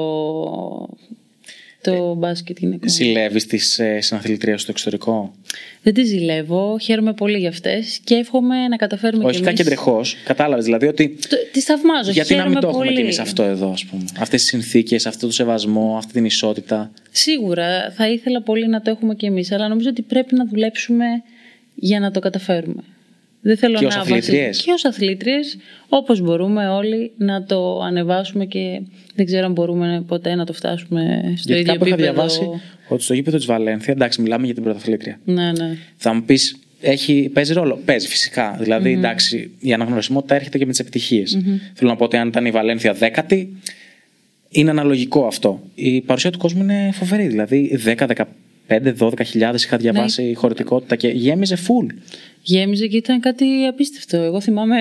το ε, μπάσκετ γυναικών. Ζηλεύεις τις ε, συναθλητρίες στο εξωτερικό; Δεν τις ζηλεύω, χαίρομαι πολύ για αυτές και εύχομαι να καταφέρουμε Όχι, κι εμείς. Όχι, κατρεχώς, κατάλαβες δηλαδή ότι... Τις θαυμάζω, Γιατί να μην το πολύ. έχουμε κι εμείς αυτό εδώ, ας πούμε. Αυτές τις συνθήκες, αυτό το σεβασμό, αυτή την ισότητα. Σίγουρα, θα ήθελα πολύ να το έχουμε κι εμείς, αλλά νομίζω ότι πρέπει να δουλέψουμε για να το καταφέρουμε. Δεν θέλω Και να ως αθλήτριες. βασι- Και ως αθλήτριες, όπως μπορούμε όλοι να το ανεβάσουμε και δεν ξέρω αν μπορούμε ποτέ να το φτάσουμε στο Γιατί ίδιο κάπου είχα επίπεδο. διαβάσει ότι στο γήπεδο της Βαλένθια, εντάξει, μιλάμε για την πρωταθλήτρια. Ναι, ναι. Θα μου πεις, έχει, παίζει ρόλο; Παίζει φυσικά. Δηλαδή, εντάξει, η αναγνωρισιμότητα έρχεται και με τις επιτυχιε Θέλω να πω ότι αν ήταν η Βαλένθια δέκατη, είναι αναλογικό αυτό. Η παρουσία του κόσμου είναι φοβερή. Δηλαδή, 10, 15, 12 χιλιάδες είχα διαβάσει η χωρητικότητα και γέμιζε full. Γέμιζε και ήταν κάτι απίστευτο. Εγώ θυμάμαι.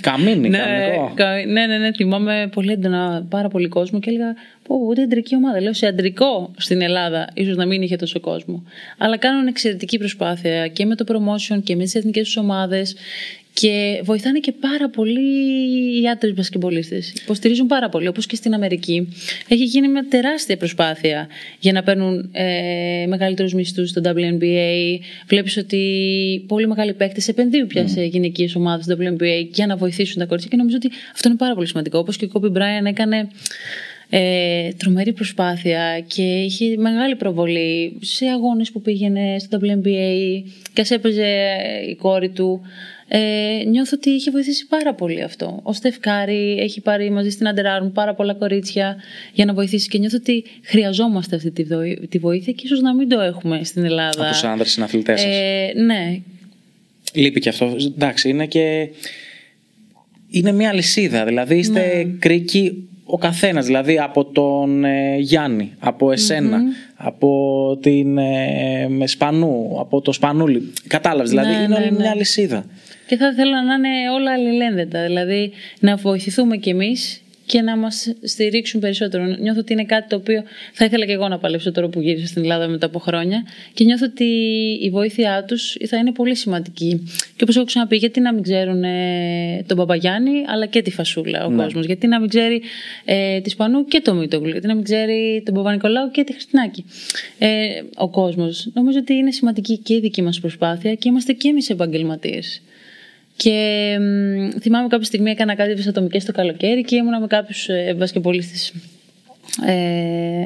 Καμίνι, ναι, κανονικό. κα- ναι, ναι, ναι, θυμάμαι πολύ έντονα πάρα πολύ κόσμο και έλεγα πω ούτε αντρική ομάδα. Λέω σε αντρικό στην Ελλάδα ίσως να μην είχε τόσο κόσμο. Αλλά κάνουν εξαιρετική προσπάθεια και με το promotion και με τις εθνικές τους ομάδες και βοηθάνε και πάρα πολύ οι άντρες μπασκεμπολίστες. Υποστηρίζουν πάρα πολύ, όπως και στην Αμερική. Έχει γίνει μια τεράστια προσπάθεια για να παίρνουν ε, μεγαλύτερους μισθούς στο WNBA. Βλέπεις ότι πολύ μεγάλοι παίκτες επενδύουν πια σε γυναικείες ομάδες στο WNBA για να βοηθήσουν τα κορίτσια και νομίζω ότι αυτό είναι πάρα πολύ σημαντικό. Όπως και ο Kobe Bryant έκανε ε, τρομερή προσπάθεια και είχε μεγάλη προβολή σε αγώνες που πήγαινε στο WNBA και ας έπαιζε η κόρη του. Ε, νιώθω ότι είχε βοηθήσει πάρα πολύ αυτό. Ο Στεφκάρη έχει πάρει μαζί στην Under Armour πάρα πολλά κορίτσια για να βοηθήσει και νιώθω ότι χρειαζόμαστε αυτή τη, βοή- τη βοήθεια και ίσως να μην το έχουμε στην Ελλάδα. Από τους άνδρες συναθλητές σας. Ε, ναι, Λείπει και αυτό. Εντάξει, είναι και. Είναι μια αλυσίδα. Δηλαδή είστε Ναι. κρίκοι ο καθένας. Δηλαδή από τον ε, Γιάννη, από εσένα, από την ε, με Σπανού, από το Σπανούλι. Κατάλαβες. Δηλαδή Ναι, είναι ναι, όλη ναι. μια αλυσίδα. Και θα ήθελα να είναι όλα αλληλένδετα. Δηλαδή να βοηθηθούμε κι εμείς και να μας στηρίξουν περισσότερο. Νιώθω ότι είναι κάτι το οποίο θα ήθελα και εγώ να παλέψω τώρα που γύρισα στην Ελλάδα μετά από χρόνια και νιώθω ότι η βοήθειά τους θα είναι πολύ σημαντική. Και όπως έχω ξαναπεί, γιατί να μην ξέρουν ε, τον Παπαγιάννη αλλά και τη Φασούλα ο Ναι. κόσμος. Γιατί να μην ξέρει ε, της Σπανού και το Μήτογλου. Γιατί να μην ξέρει τον Παπα-Νικολάου και τη Χριστινάκη. Ε, ο κόσμος. Νομίζω ότι είναι σημαντική και η δική μας προσπάθεια και είμαστε και εμείς επαγγελματίες. Και μ, θυμάμαι κάποια στιγμή έκανα κάτι ατομικές το καλοκαίρι και ήμουνα με κάποιους ε, βασκεπολίστε ε,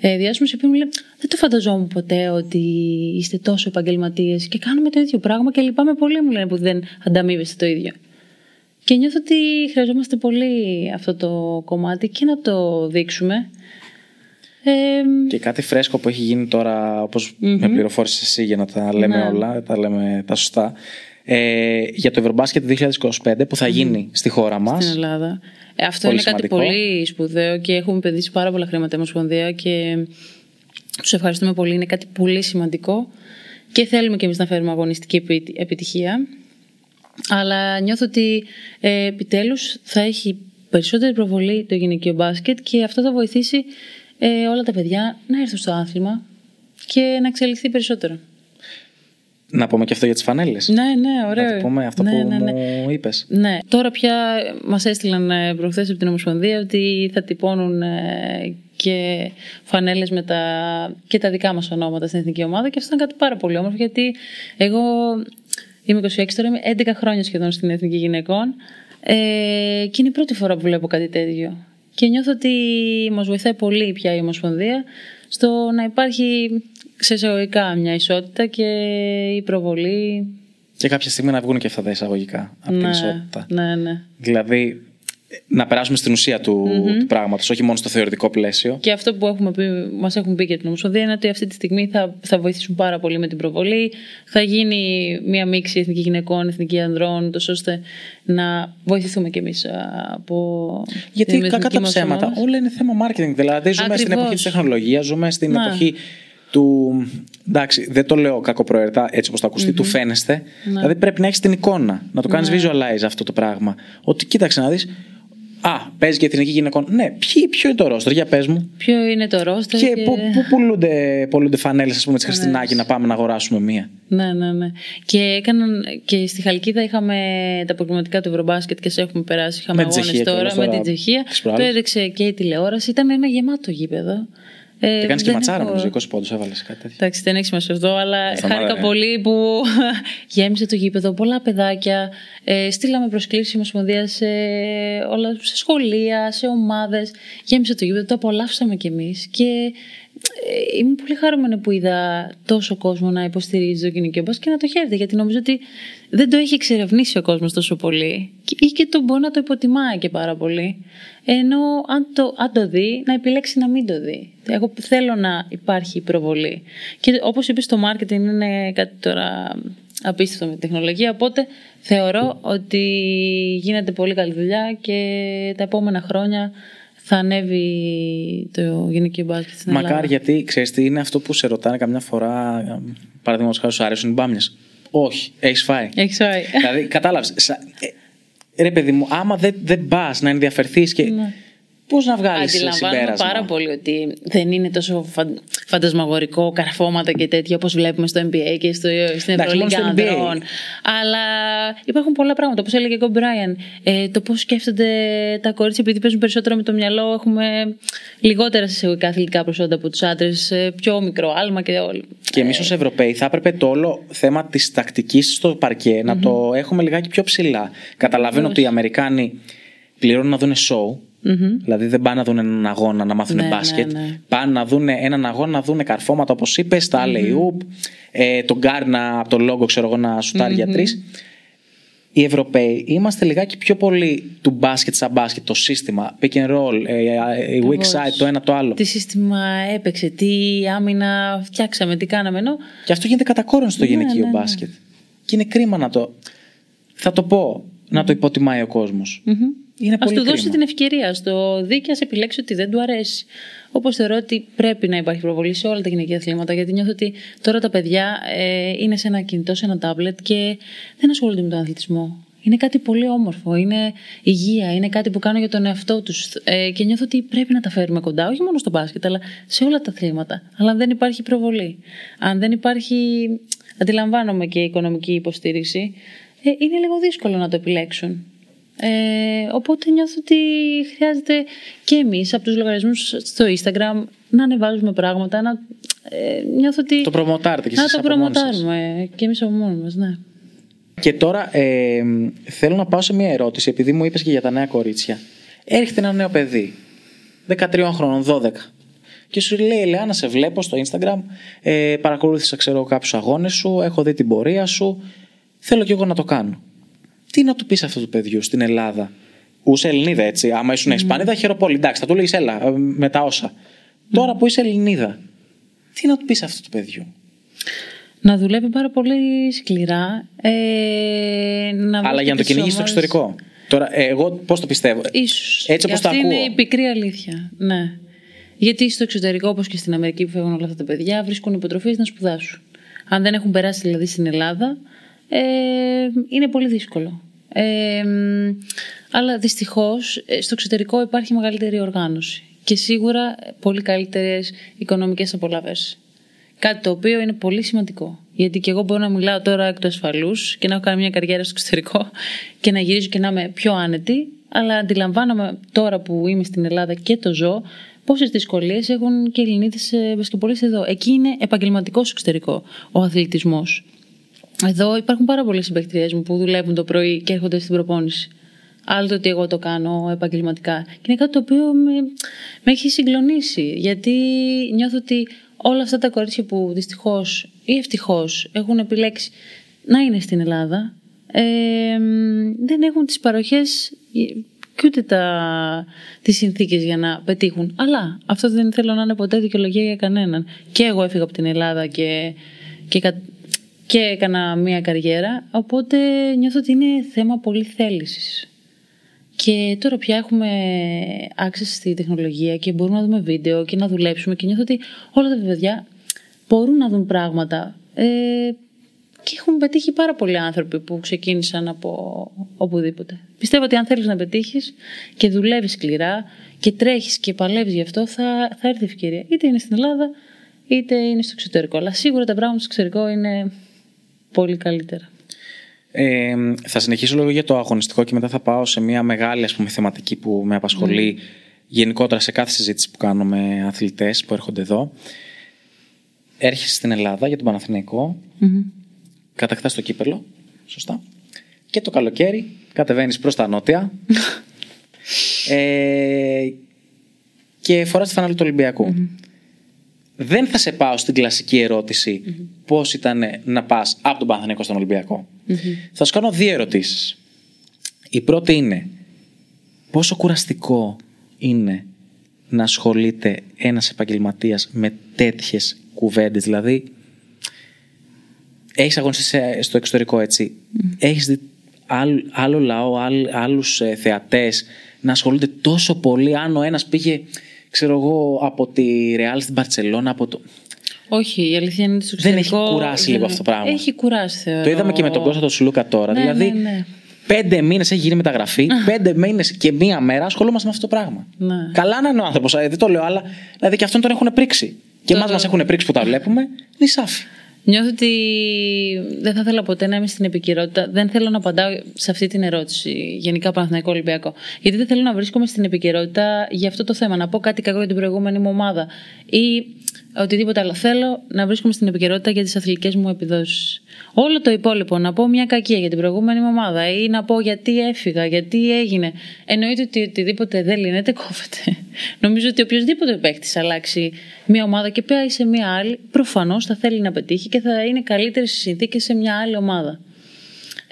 ε, διάσημους, οι οποίοι μου λένε Δεν το φανταζόμουν ποτέ ότι είστε τόσο επαγγελματίες και κάνουμε το ίδιο πράγμα και λυπάμαι πολύ, μου λένε, που δεν ανταμείβεστε το ίδιο. Και νιώθω ότι χρειαζόμαστε πολύ αυτό το κομμάτι και να το δείξουμε. Ε, Και κάτι φρέσκο που έχει γίνει τώρα, όπως με πληροφόρησες εσύ για να τα λέμε Ναι. όλα, τα λέμε τα σωστά. Ε, για το Ευρωμπάσκετ 2025 που θα γίνει στη χώρα μας. στην Ελλάδα. Ε, αυτό Πολύ είναι κάτι σημαντικό. πολύ σπουδαίο και έχουμε επενδύσει πάρα πολλά χρήματα η Ομοσπονδία και τους ευχαριστούμε πολύ. Είναι κάτι πολύ σημαντικό και θέλουμε και εμείς να φέρουμε αγωνιστική επι- επιτυχία. Αλλά νιώθω ότι ε, επιτέλους θα έχει περισσότερη προβολή το γυναικείο μπάσκετ και αυτό θα βοηθήσει ε, όλα τα παιδιά να έρθουν στο άθλημα και να εξελιχθεί περισσότερο. Να πούμε και αυτό για τις φανέλες. Ναι, ναι, ωραίο. Να το πούμε αυτό ναι, που ναι, ναι. μου είπες. Ναι, τώρα πια μας έστειλαν ε, προχθές από την Ομοσπονδία ότι θα τυπώνουν ε, και φανέλες με τα, και τα δικά μας ονόματα στην εθνική ομάδα και αυτό ήταν κάτι πάρα πολύ όμορφο γιατί εγώ είμαι 26 τώρα, είμαι 11 χρόνια σχεδόν στην εθνική γυναικών ε, και είναι η πρώτη φορά που βλέπω κάτι τέτοιο. Και νιώθω ότι μας βοηθάει πολύ πια η Ομοσπονδία στο να υπάρχει σε εισαγωγικά μια ισότητα και η προβολή. Και κάποια στιγμή να βγουν και αυτά τα εισαγωγικά από την ναι, ισότητα. ναι, ναι. Δηλαδή να περάσουμε στην ουσία του, του πράγματος, όχι μόνο στο θεωρητικό πλαίσιο. Και αυτό που έχουμε πει, μας έχουν πει και την Ομοσπονδία είναι ότι αυτή τη στιγμή θα, θα βοηθήσουν πάρα πολύ με την προβολή. Θα γίνει μια μίξη εθνική γυναικών, εθνική ανδρών, τόσο ώστε να βοηθηθούμε κι εμείς α, από Γιατί την κακά εθνική τα μας ψέματα, ομάδα. όλα είναι θέμα marketing. Δηλαδή, ζούμε στην Ακριβώς. εποχή της τεχνολογίας, ζούμε στην Ναι. εποχή του. Εντάξει, δεν το λέω κακοπροαιρετά έτσι όπως το ακουστεί, του φαίνεστε. Ναι. Δηλαδή, πρέπει να έχεις την εικόνα, να το κάνεις visualize αυτό το πράγμα. Ότι κοίταξε να δεις. Α, παίζει και εθνική γυναικών. Ναι, ποιοι, ποιο είναι το ρόστρο, για πες μου. Ποιο είναι το ρόστερ Και, και... πού, πού πουλούνται, πουλούνται φανέλες, ας πούμε, τη Χριστινάκη να πάμε να αγοράσουμε μία. Ναι, ναι, ναι. Και, έκαναν, και στη Χαλκίδα είχαμε τα προγραμματικά του Ευρωμπάσκετ και σε έχουμε περάσει. Είχαμε Με τη αγώνες Τσεχία τώρα, κιόλας με τώρα, την Τσεχία. τις Το προάλλες. έδειξε και η τηλεόραση. Ήταν ένα γεμάτο γήπεδο. Ε, Και κάνεις και δεν ματσάρα, έχω- νομίζω, 20 πόντους έβαλες κάτι τέτοιο. Εντάξει, δεν έχει σημασία αυτό, αλλά Σταμάτα, χάρηκα ε. πολύ που <laughs> γέμισε το γήπεδο. Πολλά παιδάκια. Ε, στείλαμε προσκλήσεις Ομοσπονδίας σε, όλα, σε σχολεία, σε ομάδες. Γέμισε το γήπεδο, το απολαύσαμε κι εμείς. Και ε, ήμουν πολύ χαρούμενη που είδα τόσο κόσμο να υποστηρίζει το γυναικείο μπάσκετ και να το χαίρεται, γιατί νομίζω ότι δεν το έχει εξερευνήσει ο κόσμος τόσο πολύ ή και το μπορεί να το υποτιμάει και πάρα πολύ. Ενώ αν το, αν το δει, να επιλέξει να μην το δει. Εγώ θέλω να υπάρχει προβολή. Και όπως είπες, το marketing είναι κάτι τώρα απίστευτο με τεχνολογία. Οπότε θεωρώ ότι γίνεται πολύ καλή δουλειά και τα επόμενα χρόνια θα ανέβει το γυναικείο μπάσκετ στην Ελλάδα. Μακάρι γιατί ξέρεις τι είναι αυτό που σε ρωτάνε καμιά φορά. Παραδείγματος χάρη, σου αρέσουν οι μπάμιε. Όχι, έχεις φάει. Έχεις φάει. δηλαδή, κατάλαβες. Ε, ρε παιδί μου, άμα δεν, δεν πας να ενδιαφερθείς και. Ναι. Πώς να βγάλεις συμπέρασμα. Αντιλαμβάνομαι πάρα πολύ ότι δεν είναι τόσο φαντασμαγορικό, καρφώματα και τέτοια όπως βλέπουμε στο NBA και στο, στην Ευρωλίγκα ανδρών. Αλλά υπάρχουν πολλά πράγματα. Όπως έλεγε ο Μπράιαν, ε, το πώς σκέφτονται τα κορίτσια επειδή παίζουν περισσότερο με το μυαλό. Έχουμε λιγότερα συσσαγωγικά αθλητικά προσόντα από τους άντρες, ε, πιο μικρό άλμα και όλοι. Και εμείς ως Ευρωπαίοι θα έπρεπε το όλο θέμα της τακτικής στο παρκέ mm-hmm. να το έχουμε λιγάκι πιο ψηλά. Καταλαβαίνω ότι οι Αμερικάνοι πληρώνουν να δουν show Mm-hmm. Δηλαδή δεν πάνε να δουν έναν αγώνα να μάθουν ναι, μπάσκετ. Ναι, ναι. Πάνε να δουν έναν αγώνα να δουν καρφώματα όπως είπες, τα mm-hmm. ε, τον Γκάρνα από το λόγο ξέρω εγώ να σουτάρει mm-hmm. για τρεις. Οι Ευρωπαίοι είμαστε λιγάκι πιο πολύ του μπάσκετ σαν μπάσκετ, το σύστημα, pick and roll, ε, ε, η weak side, το ένα το άλλο. Τι σύστημα έπαιξε, τι άμυνα φτιάξαμε, τι κάναμε. Ενώ... Και αυτό γίνεται κατά κόρον στο ναι, γυναικείο ναι, μπάσκετ. Και είναι κρίμα να το. Θα το πω, να το υποτιμάει ο κόσμος. Είναι ας του δώσει την ευκαιρία, στο δει και ας επιλέξει ότι δεν του αρέσει. Όπως θεωρώ ότι πρέπει να υπάρχει προβολή σε όλα τα γυναικεία αθλήματα, γιατί νιώθω ότι τώρα τα παιδιά ε, είναι σε ένα κινητό, σε ένα τάμπλετ και δεν ασχολούνται με τον αθλητισμό. Είναι κάτι πολύ όμορφο, είναι υγεία, είναι κάτι που κάνουν για τον εαυτό τους. Ε, και νιώθω ότι πρέπει να τα φέρουμε κοντά, όχι μόνο στο μπάσκετ, αλλά σε όλα τα αθλήματα. Αλλά αν δεν υπάρχει προβολή, αν δεν υπάρχει, αντιλαμβάνομαι και οικονομική υποστήριξη, ε, είναι λίγο δύσκολο να το επιλέξουν. Ε, οπότε νιώθω ότι χρειάζεται και εμείς από τους λογαριασμούς στο Instagram να ανεβάζουμε πράγματα, να ε, νιώθω ότι... Το προμοτάρετε και Να το προμοτάρουμε και εμείς από μόνοι μας, ναι. Και τώρα ε, θέλω να πάω σε μια ερώτηση, επειδή μου είπες και για τα νέα κορίτσια. Έρχεται ένα νέο παιδί, 13 χρόνων, 12. Και σου λέει, Ελεά, να σε βλέπω στο Instagram, ε, παρακολούθησα ξέρω κάποιους αγώνες σου, έχω δει την πορεία σου, θέλω κι εγώ να το κάνω τι να του πεις αυτού του παιδιού στην Ελλάδα; Ούσε Ελληνίδα έτσι. Άμα ήσουν mm. Ισπανίδα, χαιροπόλη. Εντάξει, θα του λέγεις έλα ε, με τα όσα. Τώρα που είσαι Ελληνίδα, τι να του πεις αυτού του παιδιού; Να δουλεύει πάρα πολύ σκληρά. Ε, να Αλλά για να το κυνηγήσει στο εξωτερικό. Τώρα, ε, εγώ πώς το πιστεύω; Ίσως. Έτσι όπως το ακούω. είναι η πικρή αλήθεια. Ναι. Γιατί στο εξωτερικό, όπως και στην Αμερική που φεύγουν όλα αυτά τα παιδιά, βρίσκουν υποτροφίες να σπουδάσουν. Αν δεν έχουν περάσει δηλαδή στην Ελλάδα, ε, είναι πολύ δύσκολο. Ε, αλλά δυστυχώς ε, στο εξωτερικό υπάρχει μεγαλύτερη οργάνωση και σίγουρα πολύ καλύτερες οικονομικές απολαύσεις. Κάτι το οποίο είναι πολύ σημαντικό. Γιατί και εγώ μπορώ να μιλάω τώρα εκ του ασφαλούς και να έχω κάνει μια καριέρα στο εξωτερικό <laughs> και να γυρίζω και να είμαι πιο άνετη. Αλλά αντιλαμβάνομαι τώρα που είμαι στην Ελλάδα και το ζω πόσες δυσκολίες έχουν και οι Ελληνίδες μπασκετμπολίστες εδώ. Εκεί είναι επαγγελματικός εξωτερικό ο αθλητισμός. Εδώ υπάρχουν πάρα πολλές συμπεκτριέ μου που δουλεύουν το πρωί και έρχονται στην προπόνηση. Άλλο το ότι εγώ το κάνω επαγγελματικά. Και είναι κάτι το οποίο με, με έχει συγκλονίσει. Γιατί νιώθω ότι όλα αυτά τα κορίτσια που δυστυχώς ή ευτυχώς έχουν επιλέξει να είναι στην Ελλάδα ε, δεν έχουν τις παροχές και ούτε τα, τις συνθήκες για να πετύχουν. Αλλά αυτό δεν θέλω να είναι ποτέ δικαιολογία για κανέναν. Και εγώ έφυγα από την Ελλάδα και, και και έκανα μία καριέρα, οπότε νιώθω ότι είναι θέμα πολύ θέλησης. Και τώρα πια έχουμε access στη τεχνολογία και μπορούμε να δούμε βίντεο και να δουλέψουμε και νιώθω ότι όλα τα παιδιά μπορούν να δουν πράγματα. Ε, και έχουν πετύχει πάρα πολλοί άνθρωποι που ξεκίνησαν από οπουδήποτε. Πιστεύω ότι αν θέλεις να πετύχεις και δουλεύεις σκληρά και τρέχεις και παλεύεις γι' αυτό θα, θα έρθει ευκαιρία. Είτε είναι στην Ελλάδα είτε είναι στο εξωτερικό. Αλλά σίγουρα τα πράγματα στο εξωτερικό είναι πολύ καλύτερα. Ε, θα συνεχίσω λίγο για το αγωνιστικό και μετά θα πάω σε μια μεγάλη ας πούμε, θεματική που με απασχολεί mm. γενικότερα σε κάθε συζήτηση που κάνω με αθλητές που έρχονται εδώ. Έρχεσαι στην Ελλάδα για τον Παναθηναϊκό, mm-hmm. κατακτάς το κύπελο, σωστά, και το καλοκαίρι κατεβαίνεις προς τα νότια <laughs> ε, και φοράς τη φανέλα του Ολυμπιακού. Δεν θα σε πάω στην κλασική ερώτηση mm-hmm. πώς ήταν να πας από τον Παναθηναϊκό στον Ολυμπιακό. Θα σου κάνω δύο ερωτήσεις. Η πρώτη είναι πόσο κουραστικό είναι να ασχολείται ένας επαγγελματίας με τέτοιες κουβέντες; Δηλαδή, έχεις αγωνιστεί στο εξωτερικό έτσι, έχεις δει άλλο λαό, άλλους ε, θεατές να ασχολούνται τόσο πολύ αν ο ένας πήγε, ξέρω εγώ, από τη Ρεάλ στην Παρσελώνα, από το... Όχι, η αλήθεια είναι ότι Δεν έχει κουράσει λίγο αυτό το πράγμα. Έχει κουράσει, θεωρώ. Το είδαμε και με τον Κώστα τον Σουλούκα τώρα. Ναι, δηλαδή, ναι, ναι. Πέντε μήνες έχει γίνει μεταγραφή, <laughs> πέντε μήνες και μία μέρα ασχολούμαστε με αυτό το πράγμα. Ναι. Καλά να είναι ο άνθρωπος, δεν το λέω, αλλά δηλαδή και αυτόν τον έχουν πρίξει. Και εμάς μας έχουν πρίξει που τα βλέπουμε, νησάφι. Νιώθω ότι δεν θα ήθελα ποτέ να είμαι στην επικαιρότητα. Δεν θέλω να απαντάω σε αυτή την ερώτηση, γενικά Παναθηναϊκό Ολυμπιακό. Γιατί δεν θέλω να βρίσκομαι στην επικαιρότητα για αυτό το θέμα. Να πω κάτι κακό για την προηγούμενη μου ομάδα. Ή οτιδήποτε άλλο. Θέλω να βρίσκομαι στην επικαιρότητα για τις αθλητικές μου επιδόσεις. Όλο το υπόλοιπο, να πω μια κακία για την προηγούμενη ομάδα ή να πω γιατί έφυγα, γιατί έγινε. Εννοείται ότι οτιδήποτε δεν λύνεται, κόβεται. <laughs> Νομίζω ότι οποιοδήποτε παίχτη αλλάξει μια ομάδα και πάει σε μια άλλη, προφανώς θα θέλει να πετύχει και θα είναι καλύτερε οι συνθήκες σε μια άλλη ομάδα.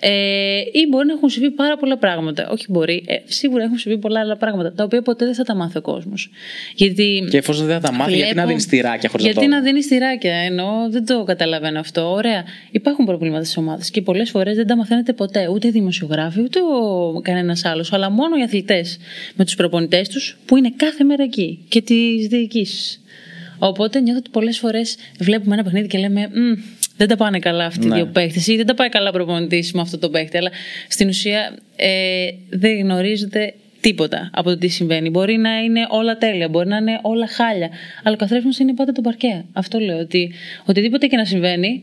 Ε, ή μπορεί να έχουν συμβεί πάρα πολλά πράγματα. Όχι μπορεί, ε, σίγουρα έχουν συμβεί πολλά άλλα πράγματα, τα οποία ποτέ δεν θα τα μάθει ο κόσμος. Γιατί. Και εφόσον δεν θα τα μάθει, βλέπω... γιατί να δίνει τυράκια χωρίς Γιατί να, το... να δίνει τυράκια, εννοώ, δεν το καταλαβαίνω αυτό. Ωραία. Υπάρχουν προβλήματα στις ομάδες και πολλές φορές δεν τα μαθαίνετε ποτέ. Ούτε οι δημοσιογράφοι, ούτε ο... κανένας άλλος. Αλλά μόνο οι αθλητές με τους προπονητές τους που είναι κάθε μέρα εκεί και τις διοικήσεις. Οπότε νιώθω ότι πολλές φορές βλέπουμε ένα παιχνίδι και λέμε δεν τα πάνε καλά αυτοί οι ναι. δύο παίχτε ή δεν τα πάει καλά προπονητής με αυτό το παίχτη. Αλλά στην ουσία ε, δεν γνωρίζετε τίποτα από το τι συμβαίνει. Μπορεί να είναι όλα τέλεια, μπορεί να είναι όλα χάλια. Αλλά ο καθένα είναι πάντα το παρκέ. Αυτό λέω. Ότι οτιδήποτε και να συμβαίνει,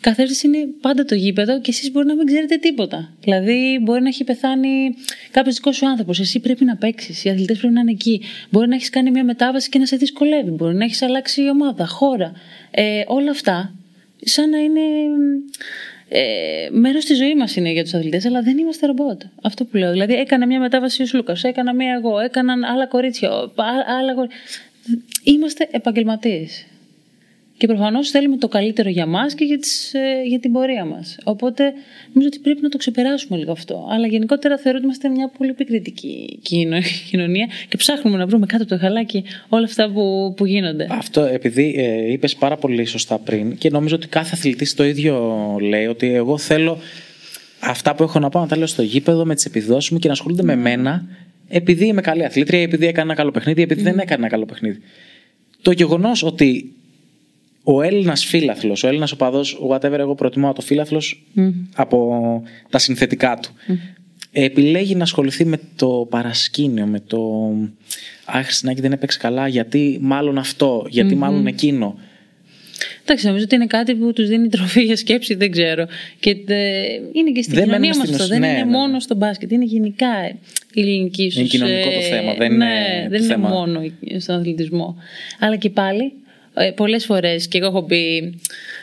καθένα είναι πάντα το γήπεδο και εσείς μπορεί να μην ξέρετε τίποτα. Δηλαδή, μπορεί να έχει πεθάνει κάποιος δικός σου άνθρωπος. Εσύ πρέπει να παίξεις. Οι αθλητές πρέπει να είναι εκεί. Μπορεί να έχεις κάνει μια μετάβαση και να σε δυσκολεύει. Μπορεί να έχεις αλλάξει η ομάδα, χώρα. Ε, όλα αυτά σαν να είναι ε, μέρος της ζωής μας είναι για τους αθλητές, αλλά δεν είμαστε ρομπότ. Αυτό που λέω. Δηλαδή, έκανα μια μετάβαση ο Λούκα, έκανα μια εγώ, έκαναν άλλα κορίτσια. Άλλα κορίτσια. Είμαστε επαγγελματίες. Και προφανώς θέλουμε το καλύτερο για μας και για, τις, ε, για την πορεία μας. Οπότε νομίζω ότι πρέπει να το ξεπεράσουμε λίγο αυτό. Αλλά γενικότερα θεωρώ ότι είμαστε μια πολύ επικριτική <laughs> κοινωνία και ψάχνουμε να βρούμε κάτω από το χαλάκι όλα αυτά που, που γίνονται. Αυτό επειδή ε, είπες πάρα πολύ σωστά πριν και νομίζω ότι κάθε αθλητής το ίδιο λέει ότι εγώ θέλω αυτά που έχω να πάω να τα λέω στο γήπεδο με τις επιδόσεις μου και να ασχολούνται με μένα επειδή είμαι καλή αθλήτρια, επειδή έκανα ένα καλό παιχνίδι, επειδή δεν έκανα ένα καλό παιχνίδι. Το γεγονός ότι ο Έλληνας φίλαθλος, ο Έλληνας οπαδός, whatever, εγώ προτιμώ το φίλαθλος από τα συνθετικά του. Επιλέγει να ασχοληθεί με το παρασκήνιο, με το. Αχ, Χριστινάκη δεν έπαιξε καλά, γιατί μάλλον αυτό, μάλλον εκείνο. Εντάξει, νομίζω ότι είναι κάτι που τους δίνει τροφή για σκέψη, δεν ξέρω. Και είναι και στην δεν κοινωνία μας αυτό. Δεν ναι, είναι ναι, μόνο ναι. στο μπάσκετ, είναι γενικά η ελληνική ίσως. Είναι κοινωνικό το θέμα. Δεν ναι, είναι, δεν είναι μόνο στον αθλητισμό. Αλλά και πάλι ε, πολλές φορές και εγώ έχω μπει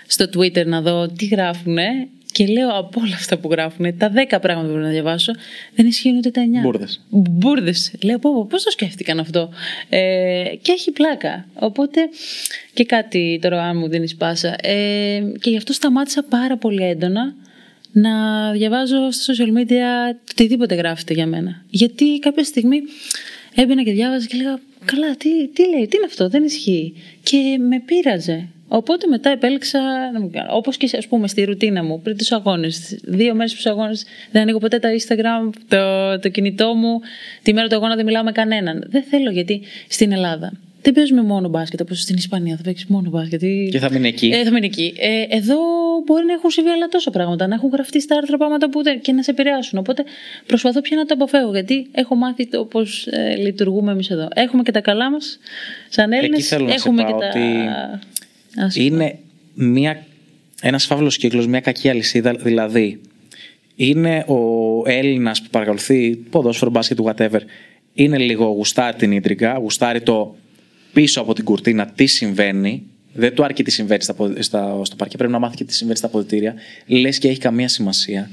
στο Twitter να δω τι γράφουνε και λέω από όλα αυτά που γράφουν, τα 10 πράγματα που πρέπει να διαβάσω, δεν ισχύουν ούτε τα 9. Μπούρδε. Μπούρδε. Λέω, πω, πώς το σκέφτηκαν αυτό; Ε, και έχει πλάκα. Οπότε και κάτι τώρα, αν μου δίνεις πάσα. Ε, και γι' αυτό σταμάτησα πάρα πολύ έντονα να διαβάζω στα social media οτιδήποτε γράφεται για μένα. Γιατί κάποια στιγμή έμπαινα και διάβαζα και λέγα Καλά, τι, τι λέει, τι είναι αυτό, δεν ισχύει. Και με πείραζε. Οπότε μετά επέλεξα να μην κάνω. Όπως και ας πούμε στη ρουτίνα μου πριν τους αγώνες. Δύο μέρες πριν του αγώνες δεν ανοίγω ποτέ το Instagram, το, το κινητό μου. Τη μέρα του αγώνα δεν μιλάω με κανέναν. Δεν θέλω γιατί στην Ελλάδα δεν παίζουμε μόνο μπάσκετ όπως στην Ισπανία. Θα παίξεις μόνο μπάσκετ. Και θα μείνει εκεί. Ε, θα μείνει εκεί. Ε, εδώ μπορεί να έχουν συμβεί άλλα τόσα πράγματα. Να έχουν γραφτεί στα άρθρα πράγματα που δεν, και να σε επηρεάσουν. Οπότε προσπαθώ πια να το αποφεύγω. Γιατί έχω μάθει το πώς ε, λειτουργούμε εμείς εδώ. Έχουμε και τα καλά μας σαν Έλληνες. Έχουμε και τα. Ότι είναι μια, ένας φαύλος κύκλος, μια κακή αλυσίδα. Δηλαδή, είναι ο Έλληνας που παρακολουθεί ποδόσφαιρο, μπάσκετ, whatever. Είναι λίγο γουστάρει την ίντρικα, γουστάρει το πίσω από την κουρτίνα τι συμβαίνει. Δεν του αρκεί τι συμβαίνει στα, στα, στο παρκέ, πρέπει να μάθει και τι συμβαίνει στα αποδητήρια. Λες και έχει καμία σημασία.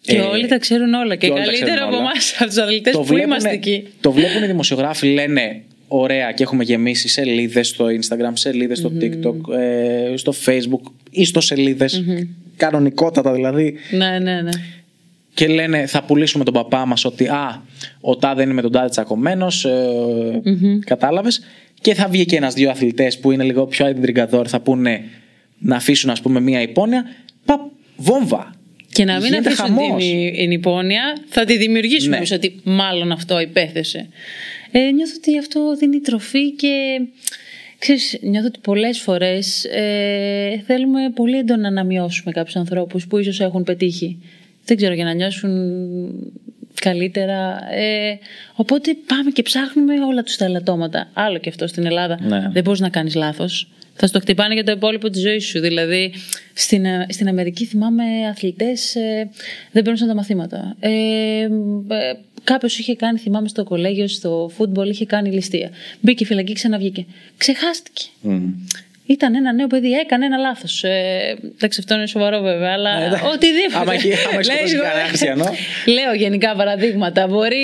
Και ε, όλοι τα ξέρουν όλα. Και, και καλύτερα από εμάς, από τους αθλητές που βλέπουν, είμαστε εκεί. Το βλέπουν οι δημοσιογράφοι, λένε ωραία και έχουμε γεμίσει σελίδες στο Instagram, σελίδες στο TikTok, ε, στο Facebook, ιστοσελίδες, κανονικότατα δηλαδή. Ναι, ναι, ναι. Και λένε θα πουλήσουμε τον παπά μας ότι α, ο τάδε είναι με τον τάδε τσακωμένος, ε, κατάλαβες. Και θα βγει και ένας-δυο αθλητές που είναι λίγο πιο εντριγκαδόρ, θα πούνε να αφήσουν ας πούμε μία υπόνοια. Παπ, βόμβα. Και να μην Γίνεται αφήσουν χαμός. την, την υπόνοια, θα τη δημιουργήσουμε Ναι. εμείς ότι μάλλον αυτό υπέθεσε. Ε, νιώθω ότι αυτό δίνει τροφή και ξέρεις, νιώθω ότι πολλές φορές ε, θέλουμε πολύ έντονα να μειώσουμε κάποιους ανθρώπους που ίσως έχουν πετύχει. Δεν ξέρω, για να νιώσουν καλύτερα. Ε, οπότε πάμε και ψάχνουμε όλα τους τα ελαττώματα. Άλλο και αυτό στην Ελλάδα. Ναι. Δεν μπορείς να κάνεις λάθος. Θα στο χτυπάνε για το υπόλοιπο της ζωής σου. Δηλαδή, στην, ε, στην Αμερική θυμάμαι αθλητές ε, δεν παίρνουν τα μαθήματα. Ε, ε, Κάποιος είχε κάνει, θυμάμαι στο κολέγιο, στο φούτμπολ, είχε κάνει ληστεία. Μπήκε φυλακή, ξαναβγήκε. Ξεχάστηκε. Μμ. Ήταν ένα νέο παιδί, έκανε ένα λάθος. Ε, εντάξει, αυτό είναι σοβαρό βέβαια, αλλά Ναι, εντάξει. οτιδήποτε. Άμα έχει- άμα έχει σκοτώσει Λέω, κανένα χριστιανό. Λέω γενικά παραδείγματα. Μπορεί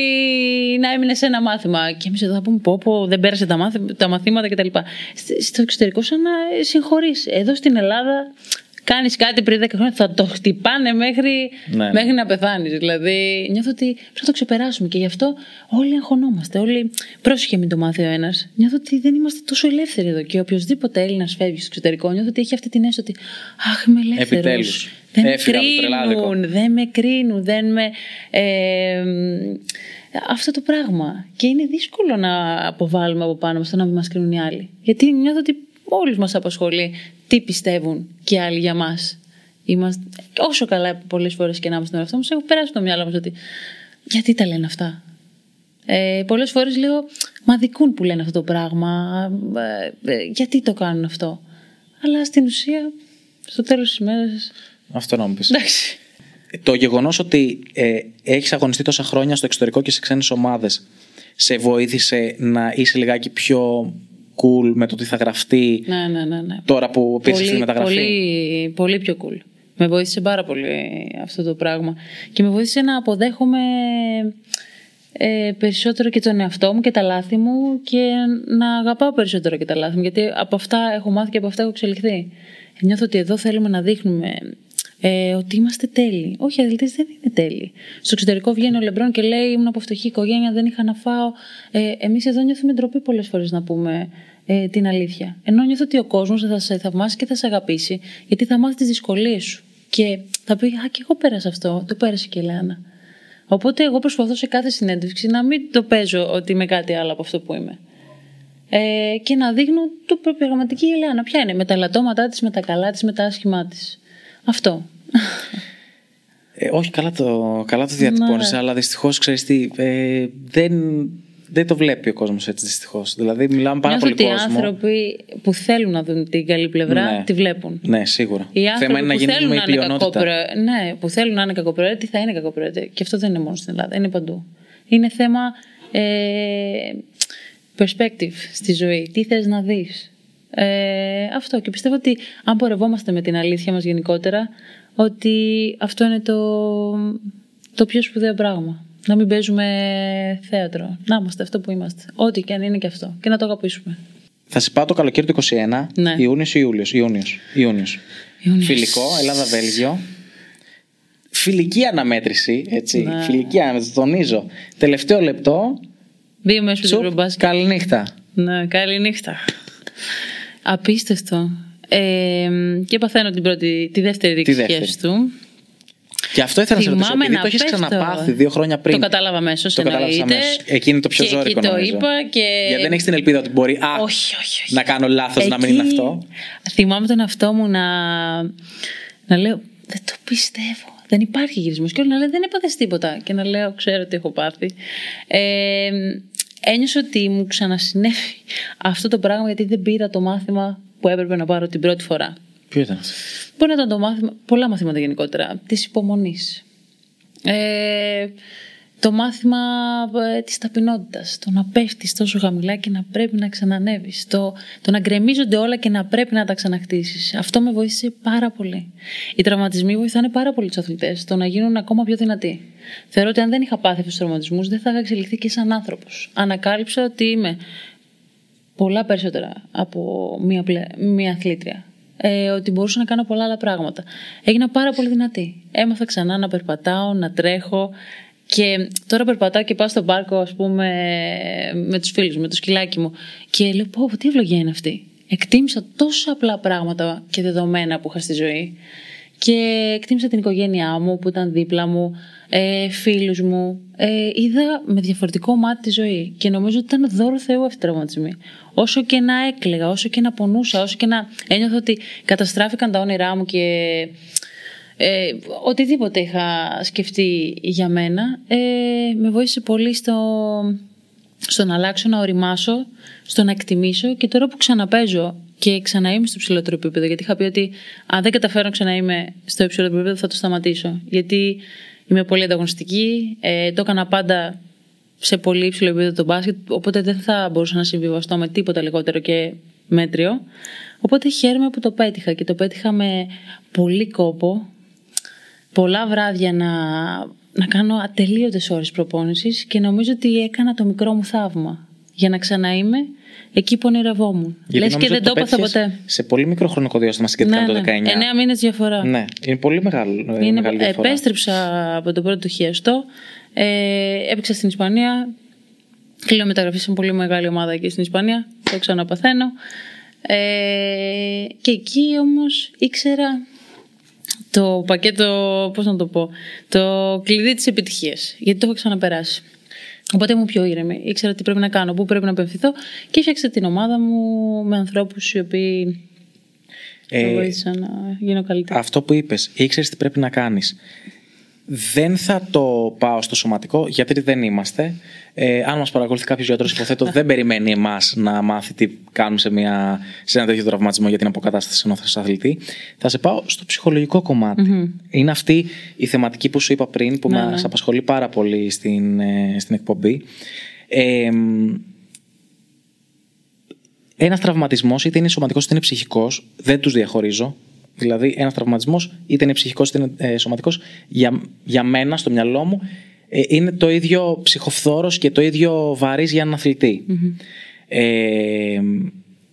να έμεινε σε ένα μάθημα και εμείς εδώ θα πούμε πω, πω δεν πέρασε τα, μάθη, τα μαθήματα κτλ. Σ- Στο εξωτερικό, σαν να συγχωρείς. Εδώ στην Ελλάδα κάνεις κάτι πριν 10 χρόνια, θα το χτυπάνε μέχρι, Ναι. μέχρι να πεθάνεις. Δηλαδή, νιώθω ότι πρέπει να το ξεπεράσουμε και γι' αυτό όλοι αγχωνόμαστε. Όλοι, πρόσεχε μην το μάθει ο ένας. Νιώθω ότι δεν είμαστε τόσο ελεύθεροι εδώ και οποιοδήποτε Έλληνας φεύγει στο εξωτερικό, νιώθω ότι έχει αυτή την αίσθηση ότι Αχ, είμαι ελεύθερος. Επιτέλους. Δεν με Έφυγα από το τρελάδικο. κρίνουν, δεν με κρίνουν, δεν με. ε, αυτό το πράγμα. Και είναι δύσκολο να αποβάλουμε από πάνω μας το να μην μας κρίνουν οι άλλοι. Γιατί νιώθω ότι όλους μας απασχολεί τι πιστεύουν και οι άλλοι για μας. Είμαστε, όσο καλά πολλές φορές και να είμαστε στον εαυτό μας, έχω περάσει το μυαλό μας ότι γιατί τα λένε αυτά; Ε, πολλές φορές λέω, μα δικούν που λένε αυτό το πράγμα, ε, ε, γιατί το κάνουν αυτό; Αλλά στην ουσία, στο τέλος της ημέρας, Αυτό να μου πεις. εντάξει. Το γεγονός ότι ε, έχεις αγωνιστεί τόσα χρόνια στο εξωτερικό και σε ξένες ομάδες σε βοήθησε να είσαι λιγάκι πιο cool με το τι θα γραφτεί Ναι, ναι, ναι. ναι. τώρα που πήρε τη μεταγραφή. Πολύ, πολύ πιο cool. Με βοήθησε πάρα πολύ αυτό το πράγμα. Και με βοήθησε να αποδέχομαι ε, περισσότερο και τον εαυτό μου και τα λάθη μου και να αγαπάω περισσότερο και τα λάθη μου. Γιατί από αυτά έχω μάθει και από αυτά έχω εξελιχθεί. Νιώθω ότι εδώ θέλουμε να δείχνουμε ε, ότι είμαστε τέλειοι. Όχι, οι αθλητές δεν είναι τέλειοι. Στο εξωτερικό βγαίνει ο Λεμπρόν και λέει: Ήμουν από φτωχή οικογένεια, δεν είχα να φάω. Ε, Εμείς εδώ νιώθουμε ντροπή πολλές φορές να πούμε ε, την αλήθεια. Ενώ νιώθω ότι ο κόσμος θα σε θαυμάσει και θα σε αγαπήσει, γιατί θα μάθεις τις δυσκολίες σου. Και θα πει: Α, και εγώ πέρασα αυτό. Το πέρασε και η Λεάνα. Οπότε εγώ προσπαθώ σε κάθε συνέντευξη να μην το παίζω ότι είμαι κάτι άλλο από αυτό που είμαι. Ε, και να δείχνω το πραγματική Ελένα. Ποια είναι, με τα ελαττώματά της, με τα καλά της, με τα άσχημά της. Αυτό. Ε, όχι, καλά το, καλά το διατυπώνεις, Ναι. αλλά δυστυχώς ξέρεις τι. Ε, δεν, δεν το βλέπει ο κόσμος έτσι δυστυχώς. Δηλαδή, μιλάμε πάρα Νιώθω πολύ ότι οι κόσμο. άνθρωποι που θέλουν να δουν την καλή πλευρά Ναι. τη βλέπουν. Ναι, σίγουρα. Οι άνθρωποι Θέμα είναι να που θέλουν γίνουμε να η είναι πλειονότητα. κακοπροαίρετοι, ναι, που θέλουν να είναι κακοπροαίρετοι, θα είναι κακοπροαίρετοι. Και αυτό δεν είναι μόνο στην Ελλάδα, είναι παντού. Είναι θέμα ε, perspective στη ζωή. Τι θες να δεις; Ε, αυτό. Και πιστεύω ότι αν πορευόμαστε με την αλήθεια μας γενικότερα, ότι αυτό είναι το, το πιο σπουδαίο πράγμα. Να μην παίζουμε θέατρο. Να είμαστε αυτό που είμαστε. Ό,τι και αν είναι και αυτό. Και να το αγαπήσουμε. Θα σε πάω το καλοκαίρι του 21, Ναι. Ιούνιος ή Ιούλιος; Ιούνιος. Ιούνιος. Ιούνιος. Φιλικό, Ελλάδα-Βέλγιο. Φιλική αναμέτρηση, έτσι. Ναι. Φιλική αναμέτρηση, το τονίζω. Τελευταίο λεπτό. Δύο μέρες που Τσουπ, δεν μπάσκετ. καληνύχτα. Ναι, καληνύχτα. Απίστευτο. Ε, και παθαίνω την πρώτη, τη δεύτερη Τη ρήξη δεύτερη. σχέση του. Και αυτό ήθελα να σε ρωτήσω, Θυμάμαι επειδή να το έχεις πέφτω. ξαναπάθει δύο χρόνια πριν. Το κατάλαβα αμέσως. Το κατάλαβες αμέσως. Εκεί είναι το πιο και, ζώρικο, Και το νομίζω. είπα και. Γιατί δεν έχεις την ελπίδα ότι μπορεί α, Όχι, όχι, όχι. να κάνω λάθος, να μην είναι Εκεί αυτό. Θυμάμαι τον εαυτό μου να, να λέω Δεν το πιστεύω. Δεν υπάρχει γυρισμός. Και όλοι να λένε Δεν έπαθες τίποτα. Και να λέω Ξέρω τι έχω πάθει. Ε, ένιωσα ότι μου ξανασυνέβη αυτό το πράγμα γιατί δεν πήρα το μάθημα που έπρεπε να πάρω την πρώτη φορά. Ποιο ήταν αυτό; Μπορεί να ήταν το μάθημα, πολλά μαθήματα γενικότερα, της υπομονής. Ε, το μάθημα ε, της ταπεινότητας, το να πέφτεις τόσο χαμηλά και να πρέπει να ξανανεύεις, το, το να γκρεμίζονται όλα και να πρέπει να τα ξαναχτίσεις. Αυτό με βοήθησε πάρα πολύ. Οι τραυματισμοί βοηθάνε πάρα πολύ τους αθλητές, το να γίνουν ακόμα πιο δυνατοί. Θεωρώ ότι αν δεν είχα πάθει αυτούς τους τραυματισμούς δεν θα είχα εξελιχθεί και σαν άνθρωπος. Ανακάλυψα ότι είμαι πολλά περισσότερα από μία, μία αθλήτρια. Ε, ότι μπορούσα να κάνω πολλά άλλα πράγματα. Έγινα πάρα πολύ δυνατή. Έμαθα ξανά να περπατάω, να τρέχω. Και τώρα περπατάω και πάω στον πάρκο, ας πούμε, με τους φίλους, με το σκυλάκι μου. Και λέω, πω, τι ευλογία είναι αυτή. Εκτίμησα τόσα απλά πράγματα και δεδομένα που είχα στη ζωή. Και εκτίμησα την οικογένειά μου που ήταν δίπλα μου, ε, φίλους μου. Ε, είδα με διαφορετικό μάτι τη ζωή και νομίζω ότι ήταν δώρο Θεού αυτή η τραυματισμή. Όσο και να έκλαιγα, όσο και να πονούσα, όσο και να ένιωθα ότι καταστράφηκαν τα όνειρά μου και ε, οτιδήποτε είχα σκεφτεί για μένα, ε, με βοήθησε πολύ στο, στο να αλλάξω, να οριμάσω, στο να εκτιμήσω και τώρα που ξαναπέζω και ξαναείμαι στο ψηλότερο επίπεδο, γιατί είχα πει ότι αν δεν καταφέρω να ξαναείμαι στο υψηλότερο επίπεδο θα το σταματήσω. Γιατί είμαι πολύ ανταγωνιστική, ε, το έκανα πάντα σε πολύ υψηλό επίπεδο το μπάσκετ, οπότε δεν θα μπορούσα να συμβιβαστώ με τίποτα λιγότερο και μέτριο. Οπότε χαίρομαι που το πέτυχα και το πέτυχα με πολύ κόπο, πολλά βράδια να, να κάνω ατελείωτες ώρες προπόνησης και νομίζω ότι έκανα το μικρό μου θαύμα για να ξαναείμαι εκεί που ονειρευόμουν. Λες και δεν το έπαθα ποτέ. Σε πολύ μικρό χρονικό διάστημα συγκεκριμένα ναι, το 19. Ναι, 9 μήνες διαφορά. Ναι, είναι πολύ μεγάλο, είναι, μεγάλη διαφορά. Επέστρεψα από το πρώτο χιαστό. Ε, έπαιξα στην Ισπανία. Κλείνω μεταγραφή σε πολύ μεγάλη ομάδα εκεί στην Ισπανία. Το ξαναπαθαίνω. Ε, και εκεί όμως ήξερα το πακέτο, πώς να το πω, το κλειδί της επιτυχίας. Γιατί το έχω ξαναπεράσει. Οπότε ήμουν πιο ήρεμη. Ήξερα τι πρέπει να κάνω, πού πρέπει να απευθυνθώ και έφτιαξα την ομάδα μου με ανθρώπους οι οποίοι ε, με βοήθησαν να γίνω καλύτερα. Αυτό που είπες, ήξερες τι πρέπει να κάνεις δεν θα το πάω στο σωματικό γιατί δεν είμαστε. Ε, αν μας παρακολουθεί κάποιος γιατρός, υποθέτω δεν περιμένει εμάς να μάθει τι κάνουν σε, μια, σε ένα τέτοιο τραυματισμό για την αποκατάσταση ενός αθλητή. Θα σε πάω στο ψυχολογικό Είναι αυτή η θεματική που σου είπα πριν, που ναι, μας ναι. απασχολεί πάρα πολύ στην, ε, στην εκπομπή. Ε, ένας τραυματισμός, είτε είναι σωματικός είτε είναι ψυχικός, δεν τους διαχωρίζω. Δηλαδή, ένας τραυματισμός, είτε είναι ψυχικός είτε είναι ε, σωματικός, για, για μένα, στο μυαλό μου, ε, είναι το ίδιο ψυχοφθόρος και το ίδιο βαρύς για έναν Ε,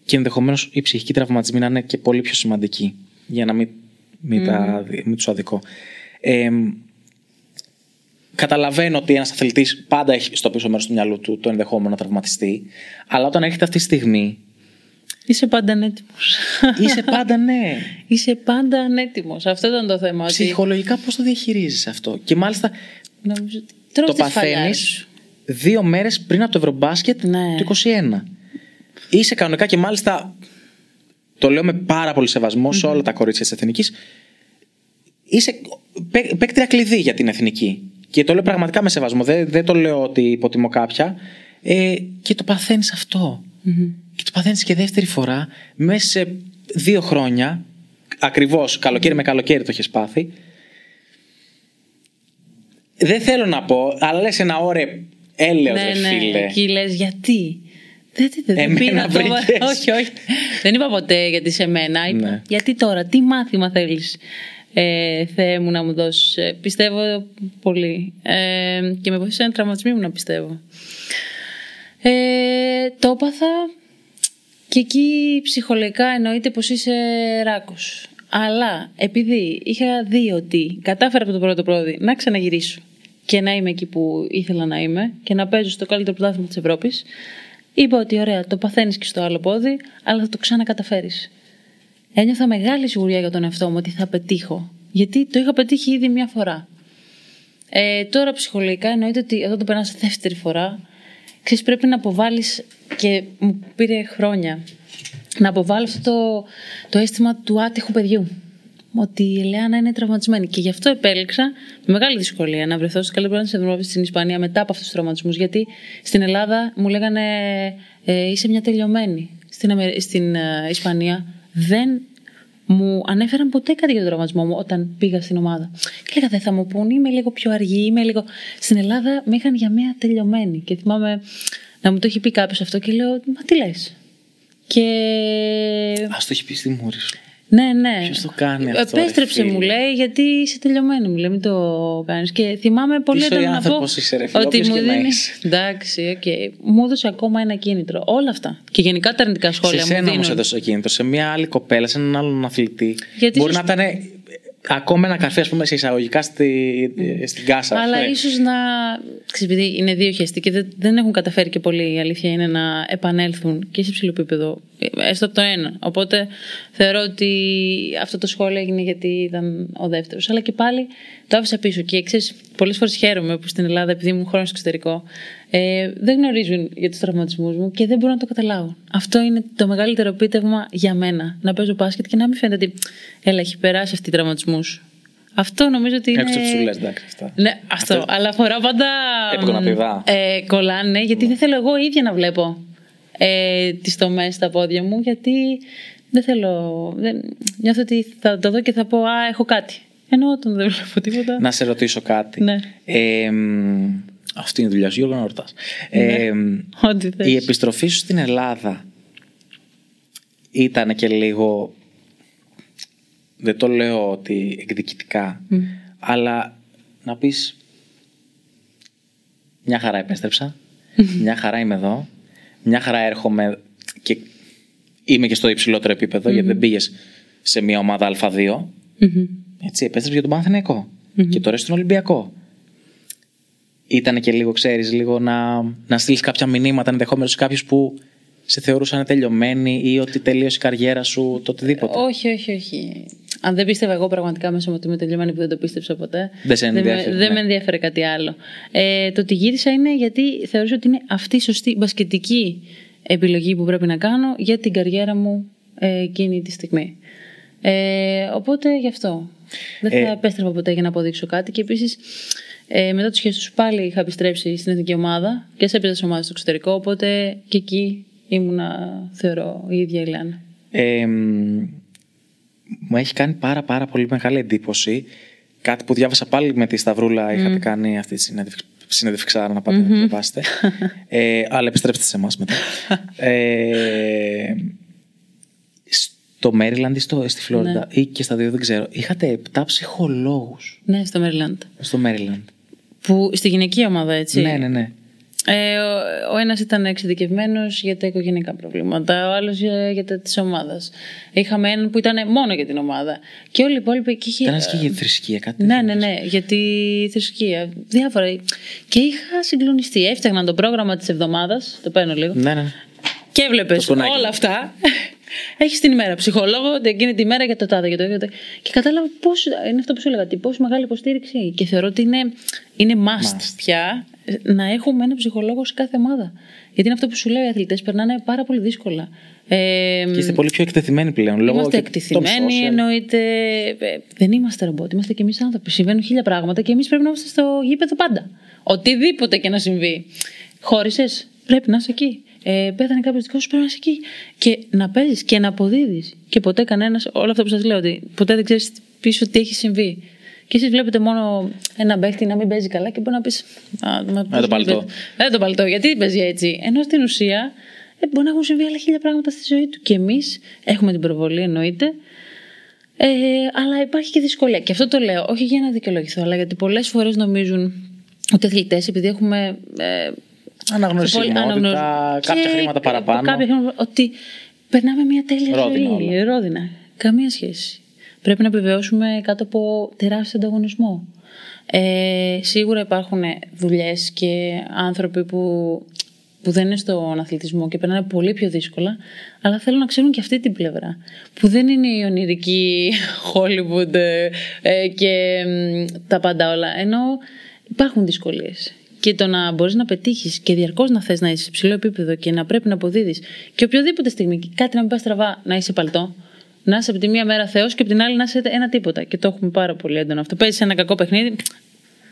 και ενδεχομένως οι ψυχικοί τραυματισμοί να είναι και πολύ πιο σημαντικοί, για να μην, μην, mm-hmm. τους αδικό. Ε, καταλαβαίνω ότι ένας αθλητής πάντα έχει στο πίσω μέρος του μυαλού του το ενδεχόμενο να τραυματιστεί, αλλά όταν έρχεται αυτή τη στιγμή Είσαι πάντα ανέτοιμος. Είσαι πάντα ναι. Είσαι πάντα ανέτοιμος. Αυτό ήταν το θέμα. Ψυχολογικά πώς το διαχειρίζεις αυτό; Και μάλιστα. Νομίζω ότι το παθαίνεις δύο μέρες πριν από το Ευρωμπάσκετ ναι. του 21. Είσαι κανονικά και μάλιστα. Το λέω με πάρα πολύ σε όλα τα κορίτσια της Εθνικής. Είσαι παίκτρια κλειδί για την Εθνική. Και το λέω πραγματικά με σεβασμό. Δεν, δεν το λέω ότι υποτιμώ κάποια. Ε, και το παθαίνεις και το παθαίνεις και δεύτερη φορά μέσα σε δύο χρόνια. Ακριβώς καλοκαίρι με καλοκαίρι το έχει πάθει. Δεν θέλω να πω, αλλά λες ένα ώρε έλεος, ναι, ναι, φίλε. Εκεί λες γιατί; Δεν, δεν, δεν πήρα το... <laughs> όχι, όχι. δεν είπα ποτέ γιατί σε μένα. Είπα, ναι. Γιατί τώρα, τι μάθημα θέλεις, ε, Θεέ μου να μου δώσεις. Ε, πιστεύω πολύ. Ε, και με βοήθησε ένα τραυματισμό μου να πιστεύω. Ε, το έπαθα και εκεί ψυχολογικά εννοείται πως είσαι ράκος. Αλλά επειδή είχα δει ότι κατάφερα από το πρώτο πρόδι να ξαναγυρίσω και να είμαι εκεί που ήθελα να είμαι και να παίζω στο καλύτερο πρωτάθλημα της Ευρώπης, είπα ότι ωραία, το παθαίνεις και στο άλλο πόδι, αλλά θα το ξανακαταφέρεις. Ένιωθα μεγάλη σιγουριά για τον εαυτό μου ότι θα πετύχω. Γιατί το είχα πετύχει ήδη μια φορά. Ε, τώρα ψυχολογικά εννοείται ότι εδώ το περνάω δεύτερη φορά ξέρεις, πρέπει να αποβάλεις και μου πήρε χρόνια να αποβάλω αυτό το, το αίσθημα του άτυχου παιδιού. Ότι η Ελεάνα είναι τραυματισμένη. Και γι' αυτό επέλεξα με μεγάλη δυσκολία να βρεθώ στο καλύτερο τη Ευρώπη στην Ισπανία μετά από αυτούς τους τραυματισμούς. Γιατί στην Ελλάδα μου λέγανε ε, είσαι μια τελειωμένη. Στην, στην ε, Ισπανία δεν μου ανέφεραν ποτέ κάτι για τον τραυματισμό μου όταν πήγα στην ομάδα. Και έλεγα δεν θα μου πούν, είμαι λίγο πιο αργή, είμαι λίγο. Στην Ελλάδα με είχαν για μία τελειωμένη. Και θυμάμαι να μου το έχει πει κάποιος αυτό και λέω, Μα τι λες. Και. Α το έχει πει στη μούρης σου. Ναι, ναι. Ποιος το κάνει αυτό. Επέστρεψε, ρε, μου φίλε. λέει, γιατί είσαι τελειωμένη. Μου λέει, μην το κάνεις. Και θυμάμαι πολύ Τι έντονα να πω. άνθρωπος είσαι, ρε φίλε, ότι όποιος μου και να δίνει. είσαι. Εντάξει, οκ. Μου έδωσε ακόμα ένα κίνητρο. Όλα αυτά. Και γενικά τα αρνητικά Σε σχόλια μου σένα όμως δίνουν. έδωσε κίνητρος. Σε μια άλλη κοπέλα, σε έναν άλλον αθλητή. Γιατί μπορεί ίσως- να ήταν ε, ακόμα ένα καρφί, ας πούμε, σε εισαγωγικά στη, ε, στην κάσα. Αλλά Ναι. ίσως να. Ξέρεις, επειδή είναι δύο χεστοί και δεν, δεν έχουν καταφέρει και πολύ, η αλήθεια είναι να επανέλθουν και σε ψηλό επίπεδο, έστω από το ένα. Οπότε θεωρώ ότι αυτό το σχόλιο έγινε γιατί ήταν ο δεύτερος. Αλλά και πάλι το άφησα πίσω. Και ξέρεις, πολλές φορές χαίρομαι που στην Ελλάδα, επειδή ήμουν χρόνος στο εξωτερικό, ε, δεν γνωρίζουν για τους τραυματισμούς μου και δεν μπορούν να το καταλάβουν. Αυτό είναι το μεγαλύτερο επίτευγμα για μένα. Να παίζω μπάσκετ και να μην φαίνεται ότι έλα, έχει περάσει αυτή τραυματισμούς. Αυτό νομίζω ότι είναι. Έξω από τις ουλές, εντάξει, αυτά. Ναι, αυτό. Αλλά φοράω πάντα. Επικοναπηδά. Ε, κολλάνε, γιατί δεν θέλω εγώ ίδια να βλέπω ε, τις τομές στα πόδια μου, γιατί δεν θέλω. Δεν, νιώθω ότι θα το δω και θα πω Α, έχω κάτι. Ενώ όταν δεν βλέπω τίποτα. Να σε ρωτήσω κάτι. Ναι. Ε, μ, αυτή είναι η δουλειά σου, Γιώργο, να ρωτάς. Ε, μ, Ό,τι θες. η επιστροφή σου στην Ελλάδα ήταν και λίγο. Δεν το λέω ότι εκδικητικά, αλλά να πεις μια χαρά επέστρεψα, μια χαρά είμαι εδώ, μια χαρά έρχομαι και είμαι και στο υψηλότερο επίπεδο, γιατί δεν πήγες σε μια ομάδα Α2. Μμμ. Έτσι, επέστρεψε για τον παναθηναικο Και τώρα στον Ολυμπιακό. Ήταν και λίγο, ξέρεις, λίγο να, να στείλεις κάποια μηνύματα ενδεχομένω σε κάποιους που σε θεωρούσαν τελειωμένοι ή ότι τελείωσε η καριέρα σου, το οτιδήποτε. Όχι, όχι, όχι. Αν δεν πίστευα εγώ πραγματικά μέσα μου ότι είμαι τελειωμένη που δεν το πίστεψα ποτέ. Δεν σε με, ενδιαφέρει, δεν ναι. με ενδιαφέρε κάτι άλλο. Ε, το ότι γύρισα είναι γιατί θεωρούσα ότι είναι αυτή η σωστή μπασκετική επιλογή που πρέπει να κάνω για την καριέρα μου ε, εκείνη τη στιγμή. Ε, οπότε γι' αυτό. Δεν θα Ε, επέστρεφα ποτέ για να αποδείξω κάτι. Και επίσης ε, μετά του χέρι πάλι είχα επιστρέψει στην εθνική ομάδα και σε έπαιζα σε ομάδα στο εξωτερικό. Οπότε και εκεί ήμουνα, θεωρώ, η ίδια η Λάνα. Ε, μ, μου έχει κάνει πάρα πάρα πολύ μεγάλη εντύπωση. Κάτι που διάβασα πάλι με τη Σταυρούλα είχατε κάνει αυτή τη συνέντευξη συνέντευξάρα να πάτε να διαβάσετε. <laughs> Ε, αλλά επιστρέψτε σε εμάς μετά. <laughs> Ε, στο Μέριλαντ ή στο, στη Φλόριντα ή και στα δύο δεν ξέρω είχατε 7 ψυχολόγους. Ναι, στο Μέριλαντ. στο Μέριλαντ Που στη γυναική ομάδα, έτσι. ναι ναι ναι Ε, ο, ο ένας ήταν εξειδικευμένος για τα οικογενειακά προβλήματα, ο άλλος για, για τα της ομάδας. Είχαμε έναν που ήταν μόνο για την ομάδα. Και όλοι οι υπόλοιποι. Και είχε, ήταν ένας και για θρησκεία κάτι ναι, τέτοιο. ναι, ναι, για τη θρησκεία. Διάφορα. Και είχα συγκλονιστεί. Έφτιαχναν το πρόγραμμα της εβδομάδας. Το παίρνω λίγο. ναι, ναι. Και έβλεπες Το κουνάκι. όλα αυτά. Έχεις την ημέρα ψυχολόγο, εκείνη τη μέρα για το τάδε. Για το, για το... Και κατάλαβα πώς. Είναι αυτό που σου έλεγα. ότι Πόσο μεγάλη υποστήριξη. Και θεωρώ ότι είναι, είναι must, Must. πια να έχουμε ένα ψυχολόγο σε κάθε ομάδα. Γιατί είναι αυτό που σου λέει οι αθλητές περνάνε πάρα πολύ δύσκολα. Ε, και είστε πολύ πιο εκτεθειμένοι πλέον λόγω Είμαστε και των εκτεθειμένοι, social. εννοείται. Ε, Δεν είμαστε ρομπότ, είμαστε κι εμείς άνθρωποι. Συμβαίνουν χίλια πράγματα και εμείς πρέπει να είμαστε στο γήπεδο πάντα. Οτιδήποτε και να συμβεί. Χώρισες, πρέπει να είσαι εκεί. Ε, πέθανε κάποιος δικός σου, πρέπει να είσαι εκεί. Και να παίζεις και να αποδίδεις. Και ποτέ κανένας, όλα αυτά που σας λέω, ότι ποτέ δεν ξέρεις πίσω τι έχει συμβεί. Και εσείς βλέπετε μόνο ένα παίχτη να μην παίζει καλά και μπορεί να πεις. Ε, το παλτό. Δεν το παλτό, γιατί παίζει έτσι. Ενώ στην ουσία ε, μπορεί να έχουν συμβεί άλλα χίλια πράγματα στη ζωή του. Και εμείς έχουμε την προβολή, εννοείται. Ε, αλλά υπάρχει και δυσκολία. Και αυτό το λέω, όχι για να δικαιολογηθώ, αλλά γιατί πολλές φορές νομίζουν ότι αθλητές, επειδή έχουμε. Ε, Αναγνωρισιμότητα, πολύ- κάποια και χρήματα παραπάνω. Κάποια χρήματα, ότι περνάμε μια τέλεια Ρόδινα ζωή. όλα. Ρόδινα. Καμία σχέση. Πρέπει να επιβεβαιώσουμε κάτω από τεράστιο ανταγωνισμό. Ε, σίγουρα υπάρχουν δουλειές και άνθρωποι που, που δεν είναι στον αθλητισμό και περνάνε πολύ πιο δύσκολα, αλλά θέλω να ξέρουν και αυτή την πλευρά. Που δεν είναι η ονειρική Hollywood ε, ε, και μ, τα πάντα όλα. Ενώ υπάρχουν δυσκολίες. Και το να μπορείς να πετύχεις και διαρκώς να θες να είσαι σε ψηλό επίπεδο και να πρέπει να αποδίδεις και οποιοδήποτε στιγμή και κάτι να μην πάει στραβά να είσαι παλτό, να είσαι από τη μία μέρα Θεός και από την άλλη να είσαι ένα τίποτα. Και το έχουμε πάρα πολύ έντονο αυτό. Παίζεις ένα κακό παιχνίδι,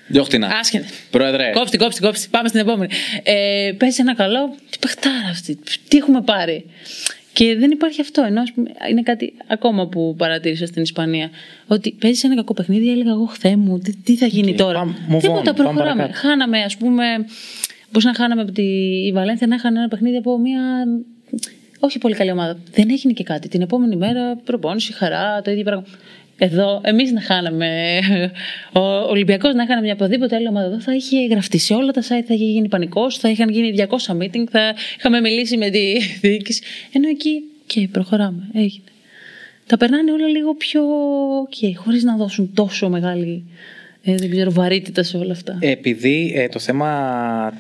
Διώχ' την, να. άσχετα. Πρόεδρε. Κόψτε, κόψτε, κόψτε. Πάμε στην επόμενη. Ε, παίζεις ένα καλό. Τι παιχτάρα αυτή. Τι έχουμε πάρει. Και δεν υπάρχει αυτό. Ενώ ας πούμε, είναι κάτι ακόμα που παρατήρησα στην Ισπανία. Ότι παίζεις ένα κακό παιχνίδι, έλεγα εγώ, Θεέ μου, τι, τι θα γίνει Οκ, τώρα; πάμε, move on, Τίποτα, πάμε προχωράμε. παρακάτω. Χάναμε, ας πούμε. Πώς να χάναμε από τη η Βαλένθια να είχαν ένα παιχνίδι από μια όχι πολύ καλή ομάδα. Δεν έγινε και κάτι. Την επόμενη μέρα προπόνηση, χαρά, το ίδιο πράγμα. Εδώ, εμείς να χάναμε, <laughs> ο Ολυμπιακός να χάναμε μια οποιαδήποτε άλλη ομάδα εδώ, θα είχε γραφτεί σε όλα τα site, θα είχε γίνει πανικός, θα είχαν γίνει 200 meeting, θα είχαμε μιλήσει με τη <laughs> διοίκηση. Ενώ εκεί, και προχωράμε. Έγινε. Τα περνάνε όλα λίγο πιο. Okay, χωρίς να δώσουν τόσο μεγάλη ε, δεν ξέρω, βαρύτητα σε όλα αυτά. Επειδή ε, το θέμα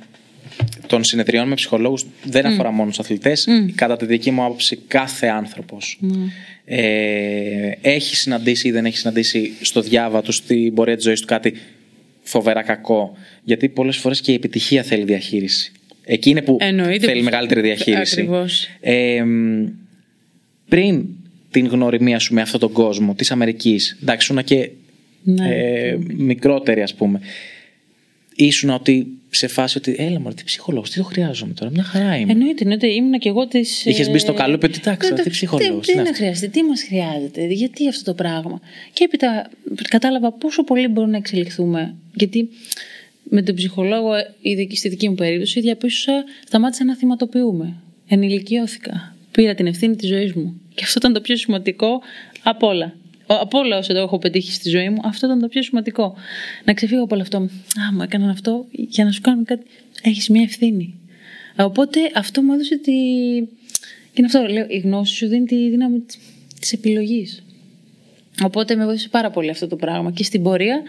των συνεδριών με ψυχολόγους δεν αφορά μόνο στους αθλητές. Κατά τη δική μου άποψη κάθε άνθρωπος ε, έχει συναντήσει ή δεν έχει συναντήσει στο διάβα του, στην πορεία της ζωής του κάτι φοβερά κακό. Γιατί πολλές φορές και η επιτυχία θέλει διαχείριση. Εκεί είναι που Εννοείται θέλει που- μεγαλύτερη διαχείριση. Ακριβώς. Ε, πριν την γνωριμία σου με αυτόν τον κόσμο της Αμερικής, εντάξει, ήσουν και Ναι. ε, μικρότερη ας πούμε, ήσουν ότι σε φάση ότι έλα μωρέ, τι ψυχολόγος, τι το χρειάζομαι τώρα, μια χαρά είμαι. Εννοείται, εννοείται. Ήμουνα και εγώ της. Είχες μπει στο καλούπι ότι, εντάξει, τι ψυχολόγος Τι είναι να αυτό. χρειάζεται, τι μας χρειάζεται, γιατί αυτό το πράγμα. Και έπειτα κατάλαβα πόσο πολύ μπορούμε να εξελιχθούμε. Γιατί με τον ψυχολόγο, ήδη στη δική μου περίπτωση, διαπίστωσα, σταμάτησα να θυματοποιούμε. Ενηλικιώθηκα. Πήρα την ευθύνη της ζωής μου. Και αυτό ήταν το πιο σημαντικό από όλα. Ο- Από όλα όσα το έχω πετύχει στη ζωή μου, αυτό ήταν το πιο σημαντικό. Να ξεφύγω από όλο αυτό. Α, μου έκαναν αυτό για να σου κάνουν κάτι. Έχεις μια ευθύνη. Οπότε αυτό μου έδωσε τη. Και είναι αυτό, λέω, η γνώση σου δίνει τη δύναμη τη επιλογής. Οπότε με βοήθησε πάρα πολύ αυτό το πράγμα. Και στην πορεία,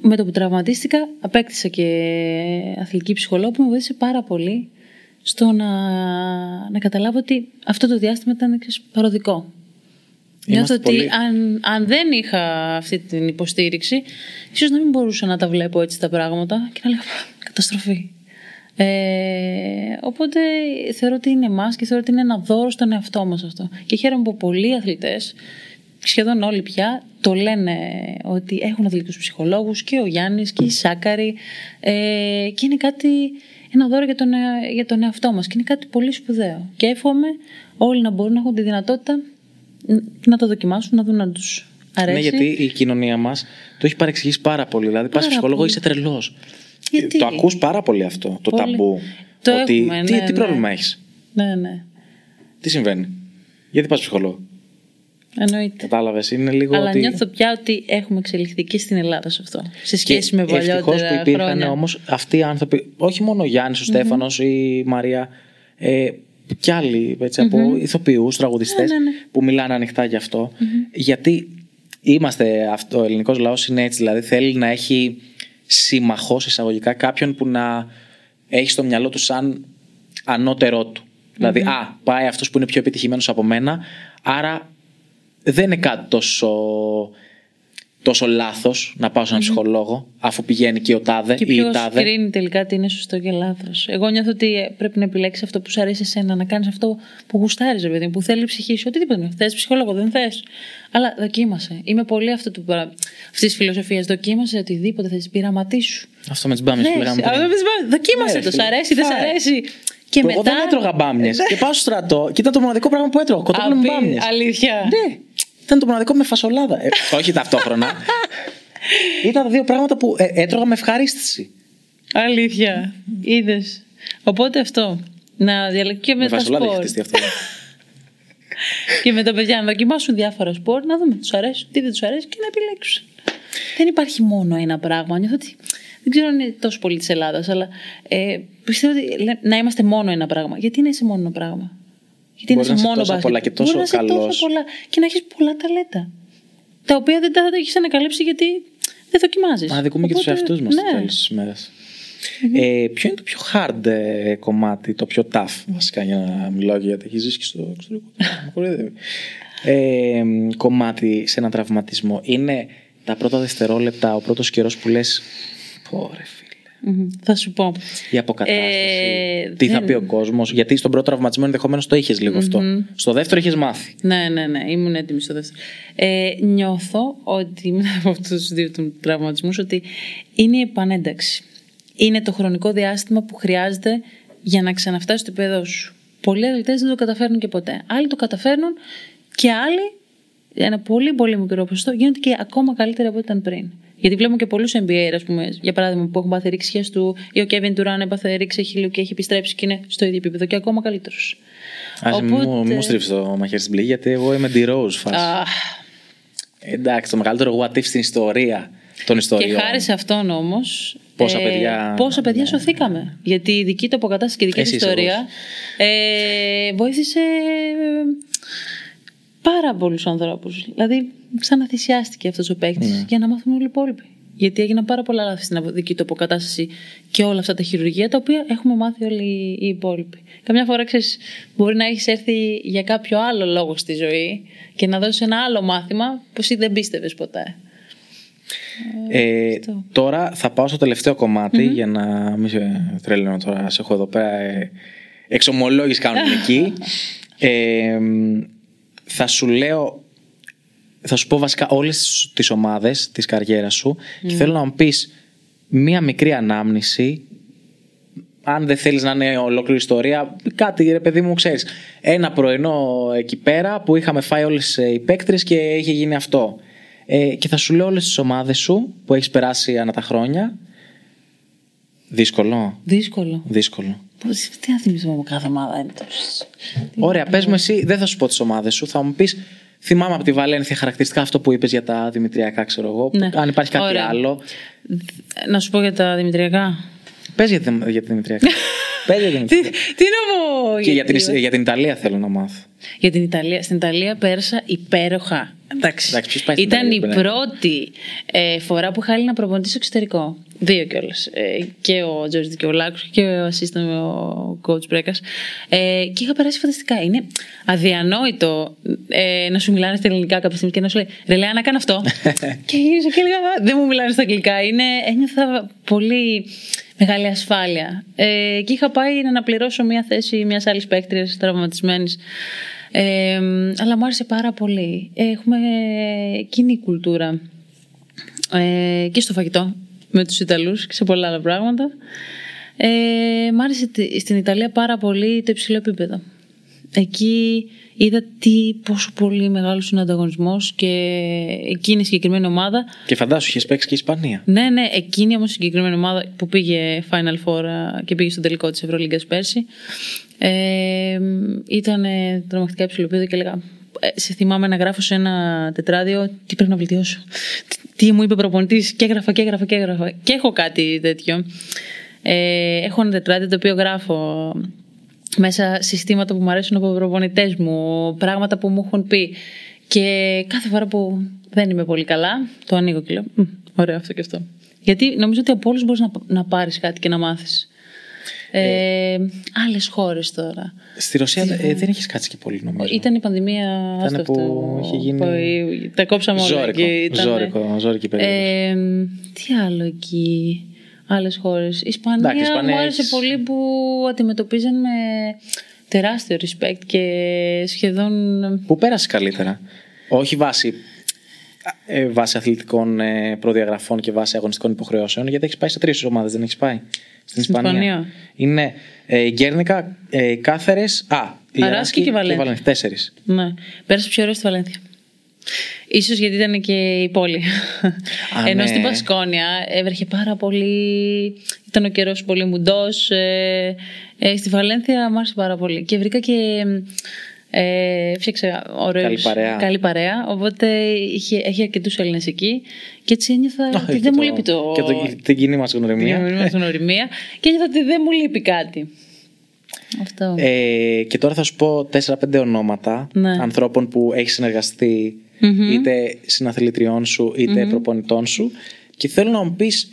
με το που τραυματίστηκα, απέκτησα και αθλητική ψυχολόγο που με βοήθησε πάρα πολύ στο να, να καταλάβω ότι αυτό το διάστημα ήταν ξέρεις, παροδικό. Νιώθω Είμαστε ότι πολύ- αν, αν δεν είχα αυτή την υποστήριξη, ίσως να μην μπορούσα να τα βλέπω έτσι τα πράγματα και να λέγα «Πα, καταστροφή. Ε, οπότε θεωρώ ότι είναι εμάς και θεωρώ ότι είναι ένα δώρο στον εαυτό μας αυτό. Και χαίρομαι που πολλοί αθλητές, σχεδόν όλοι πια, το λένε ότι έχουν αθλητικούς ψυχολόγους και ο Γιάννης και η Σάκαρη ε, και είναι κάτι, ένα δώρο για τον, ε- για τον εαυτό μας και είναι κάτι πολύ σπουδαίο. Και εύχομαι όλοι να μπορούν να έχουν τη δυνατότητα να το δοκιμάσουν, να δουν να τους αρέσει. Ναι, γιατί η κοινωνία μας το έχει παρεξηγήσει πάρα πολύ. Δηλαδή, πας Πάρα ψυχολόγο, πολύ. είσαι τρελός. Γιατί; Το ακούς πάρα πολύ αυτό, το Πολύ. ταμπού. Το ότι, έχουμε, τι, ναι, τι ναι. πρόβλημα έχεις, Ναι, ναι. τι συμβαίνει; Γιατί πας ψυχολόγο; Εννοείται. Κατάλαβες. Είναι λίγο Αλλά ότι. νιώθω πια ότι έχουμε εξελιχθεί και στην Ελλάδα σε αυτό. Σε σχέση Και με ευτυχώς παλιότερα που υπήρχαν χρόνια. όμως αυτοί οι άνθρωποι, όχι μόνο ο Γιάννης, ο στεφανο η Μαρία, ε, κι άλλοι έτσι, από ηθοποιούς, τραγουδιστές Ναι, ναι, ναι. που μιλάνε ανοιχτά γι' αυτο Γιατί είμαστε, αυτό, ο ελληνικός λαός είναι έτσι, δηλαδή θέλει να έχει σύμμαχο εισαγωγικά κάποιον που να έχει στο μυαλό του σαν ανώτερό του. Δηλαδή, α, πάει αυτός που είναι πιο επιτυχημένος από μένα, άρα δεν είναι κάτι τόσο, τόσο λάθος να πάω σε έναν ψυχολόγο, αφού πηγαίνει και ο τάδε Και ή η ποιος τάδε. κρίνει τελικά τι είναι σωστό και λάθος. Εγώ νιώθω ότι ε, πρέπει να επιλέξεις αυτό που σου αρέσει εσένα, να κάνεις αυτό που γουστάρεις, ρε παιδί μου, που θέλει η ψυχή σου. Οτιδήποτε. Θες ψυχολόγο, δεν θες. Αλλά δοκίμασε. Είμαι πολύ αυτό του, αυτής της φιλοσοφίας. Δοκίμασε οτιδήποτε θες. Πειραματίσου. Αυτό με τις μπάμε που Δες. λέγαμε Α, πριν. δεν πες, μπα- Δοκίμασε Ναι, τος. Σ' φίλε. αρέσει, δεν σ' Φάε. αρέσει. Και Που μετά. Εγώ δεν έτρωγα μπάμιες. <laughs> και πάω στο στρατό και ήταν το μοναδικό πράγμα που έτρωγα. Κοτόπουλο με Απει- μπάμιες. Αλήθεια. Ναι, ήταν το μοναδικό με φασολάδα. Ε, <laughs> όχι ταυτόχρονα. ήταν τα δύο πράγματα που ε, έτρωγα με ευχαρίστηση. Αλήθεια. Είδες. Οπότε αυτό. Να διαλέξει και με, Με τα φασολάδα έχει σπορ. χτιστεί αυτό. <laughs> και με τα παιδιά να δοκιμάσουν διάφορα σπορ, να δούμε τι τους αρέσει, τι δεν τους αρέσει και να επιλέξουν. Δεν υπάρχει μόνο ένα πράγμα. Νιώθω ότι. Δεν ξέρω αν είναι τόσο πολύ της Ελλάδας, αλλά ε, πιστεύω ότι λέ- να είμαστε μόνο ένα πράγμα. Γιατί να είσαι μόνο ένα πράγμα; Γιατί Μπορεί να να είσαι είσαι μόνο τόσα μπάσκετ. πολλά και τόσο Μπορεί να είσαι καλός. τόσα πολλά και να έχεις πολλά ταλέντα. Τα οποία δεν τα έχεις ανακαλύψει γιατί δεν δοκιμάζεις. Μα δικούμε και τους εαυτούς μας στο ναι. τέλο τη ημέρα. Ε, ποιο είναι το πιο hard ε, κομμάτι, το πιο tough βασικά για να μιλάω και γιατί έχεις ζήσει και στο εξωτερικό. <laughs> Με κοροϊδεύει. ε, κομμάτι σε έναν τραυματισμό είναι τα πρώτα δευτερόλεπτα, ο πρώτος καιρός που λες πω ρε φίλε, Μμμ. Θα σου πω. η αποκατάσταση, Ε, τι θα δεν- πει ο κόσμος, γιατί στον πρώτο τραυματισμό ενδεχομένως το είχες λίγο αυτό. Στο δεύτερο είχες μάθει. Ναι, ναι, ναι, ήμουν έτοιμη στο δεύτερο. Ε, νιώθω ότι μετά <laughs> από αυτού τους δύο τραυματισμούς ότι είναι η επανένταξη. Είναι το χρονικό διάστημα που χρειάζεται για να ξαναφτάσει στο επίπεδό σου. Πολλοί αθλητές δεν το καταφέρνουν και ποτέ. Άλλοι το καταφέρνουν και άλλοι ένα πολύ πολύ μικρό ποσοστό γίνονται και ακόμα καλύτερα από ό,τι ήταν πριν. Γιατί βλέπουμε και πολλούς NBA, ας πούμε, για παράδειγμα, που έχουν πάθει ρήξη του, ή ο Kevin Durant έπαθε ρήξη χιλίου και έχει επιστρέψει και είναι στο ίδιο επίπεδο και ακόμα καλύτερος. Α Οπότε... μου, μου στρίψεις το μαχαίρι στην πληγή, γιατί εγώ είμαι τη Rose φάση. Εντάξει, το μεγαλύτερο what if στην ιστορία των ιστοριών. Και χάρη σε αυτόν όμως. Πόσα ε, παιδιά. Πόσα παιδιά ναι. σωθήκαμε. Γιατί η δική του αποκατάσταση και η δική του ιστορία ε, βοήθησε πάρα πολλούς ανθρώπους. Δηλαδή, ξαναθυσιάστηκε αυτός ο παίκτης ναι. για να μάθουν όλοι οι υπόλοιποι. Γιατί έγιναν πάρα πολλά λάθη στην δική του αποκατάσταση και όλα αυτά τα χειρουργία τα οποία έχουμε μάθει όλοι οι υπόλοιποι. Καμιά φορά ξέρεις, μπορεί να έχεις έρθει για κάποιο άλλο λόγο στη ζωή και να δώσεις ένα άλλο μάθημα που εσύ δεν πίστευες ποτέ. Ε, τώρα θα πάω στο τελευταίο για να μην σε τρελαίνω τώρα. Σε έχω εδώ πέρα ε, εξομολόγηση κανονική. <laughs> ε, θα σου λέω θα σου πω βασικά όλες τις ομάδες της καριέρας σου και θέλω να μου πεις μία μικρή ανάμνηση αν δεν θέλεις να είναι ολόκληρη ιστορία κάτι ρε παιδί μου ξέρεις ένα πρωινό εκεί πέρα που είχαμε φάει όλες οι παίκτρες και είχε γίνει αυτό ε, και θα σου λέω όλες τις ομάδες σου που έχεις περάσει ανά τα χρόνια Δύσκολο. Δύσκολο. Δύσκολο. Πώς, τι να θυμίσω από κάθε ομάδα είναι Ωραία, πες μου εσύ, δεν θα σου πω τις ομάδες σου, θα μου πεις Θυμάμαι από τη Βαλένθια χαρακτηριστικά αυτό που είπες για τα δημητριακά, ξέρω εγώ. Ναι. Αν υπάρχει κάτι Ωραία. άλλο. Να σου πω για τα δημητριακά. Πες για, για τα δημητριακά. <laughs> Πες για τι, τι να πω. Και για την, για την Ιταλία θέλω να μάθω. Για την Ιταλία. Στην Ιταλία πέρασα υπέροχα. Εντάξει. Εντάξει Ήταν η πρώτη ε, φορά που είχα να προπονητή στο εξωτερικό. Δύο κιόλας. Ε, και ο Τζόρτζ και ο Λάκος και ο assistant ο coach Μπρέκας. Ε, και είχα περάσει φανταστικά. Είναι αδιανόητο ε, να σου μιλάνε στα ελληνικά κάποια στιγμή και να σου λέει Ρε Λέα, να κάνω αυτό. <laughs> και γύρισα και έλεγα Δεν μου μιλάνε στα αγγλικά. Είναι, ένιωθα πολύ μεγάλη ασφάλεια. Ε, και είχα πάει να αναπληρώσω μια θέση μιας άλλης παίκτριας τραυματισμένης. Ε, αλλά μου άρεσε πάρα πολύ. Έχουμε κοινή κουλτούρα ε, και στο φαγητό με τους Ιταλούς και σε πολλά άλλα πράγματα. Ε, μ' άρεσε στην Ιταλία πάρα πολύ το υψηλό επίπεδο. Εκεί είδα τι, πόσο πολύ μεγάλος είναι ο ανταγωνισμός και εκείνη η συγκεκριμένη ομάδα. Και φαντάσου, είχες παίξει και η Ισπανία. Ναι, ναι, εκείνη όμως η συγκεκριμένη ομάδα που πήγε Final Four και πήγε στο τελικό της Ευρωλίγκας πέρσι. Ε, ήταν τρομακτικά υψηλό επίπεδο και έλεγα. Ε, σε θυμάμαι να γράφω σε ένα τετράδιο τι πρέπει να βελτιώσω. Τι, μου είπε προπονητής, και έγραφα και έγραφα και έγραφα. Και έχω κάτι τέτοιο. Ε, έχω ένα τετράδιο το οποίο γράφω μέσα συστήματα που μου αρέσουν από προπονητές μου, πράγματα που μου έχουν πει. Και κάθε φορά που δεν είμαι πολύ καλά, το ανοίγω και λέω: Ωραίο αυτό και αυτό. Γιατί νομίζω ότι από όλους μπορείς να, να πάρεις κάτι και να μάθεις. Ε, ε, Άλλες χώρες τώρα. Στη Ρωσία ε, δεν έχεις κάτσει και πολύ νομίζω. Ήταν η πανδημία. Ήταν που αυτό, είχε γίνει. Που, τα κόψαμε όλα. Ζώρικο. Ήταν, ζώρικο, ζώρικη ε, τι άλλο εκεί άλλες χώρες. Η Ισπανία Εντάξει, μου άρεσε πολύ που αντιμετωπίζαν με τεράστιο respect και σχεδόν. Πού πέρασες καλύτερα; Όχι βάσει, ε, βάσει αθλητικών ε, προδιαγραφών και βάσει αγωνιστικών υποχρεώσεων, γιατί έχεις πάει σε τρεις ομάδες, δεν έχεις πάει. Στην Ισπανία. Ισπανία. Είναι ε, Γκέρνικα, ε, Κάθερες. Α, η Αράσκη και, και Βαλένθια. Τέσσερις. Ναι. Πέρασες πιο ωραίο στη Βαλένθια. Ίσως γιατί ήταν και η πόλη. Α, Ενώ ναι. στην Πασκόνια έβρεχε πάρα πολύ. Ήταν ο καιρός πολύ μουντός. Ε, ε, στη Βαλένθια μου άρεσε πάρα πολύ. Και βρήκα και. Ε, φτιάξα καλή παρέα. καλή παρέα. Οπότε είχε, έχει αρκετούς Έλληνες εκεί. Και έτσι ένιωθα oh, ότι δεν μου λείπει το. Και το, την κοινή μας γνωριμία. Την κοινή μας γνωριμία. και ένιωθα ότι δεν μου λείπει κάτι. Αυτό. Ε, και τώρα θα σου πω 4-5 ονόματα ναι. ανθρώπων που έχει συνεργαστεί mm-hmm. είτε συναθλητριών σου είτε mm-hmm. προπονητών σου και θέλω να μου πεις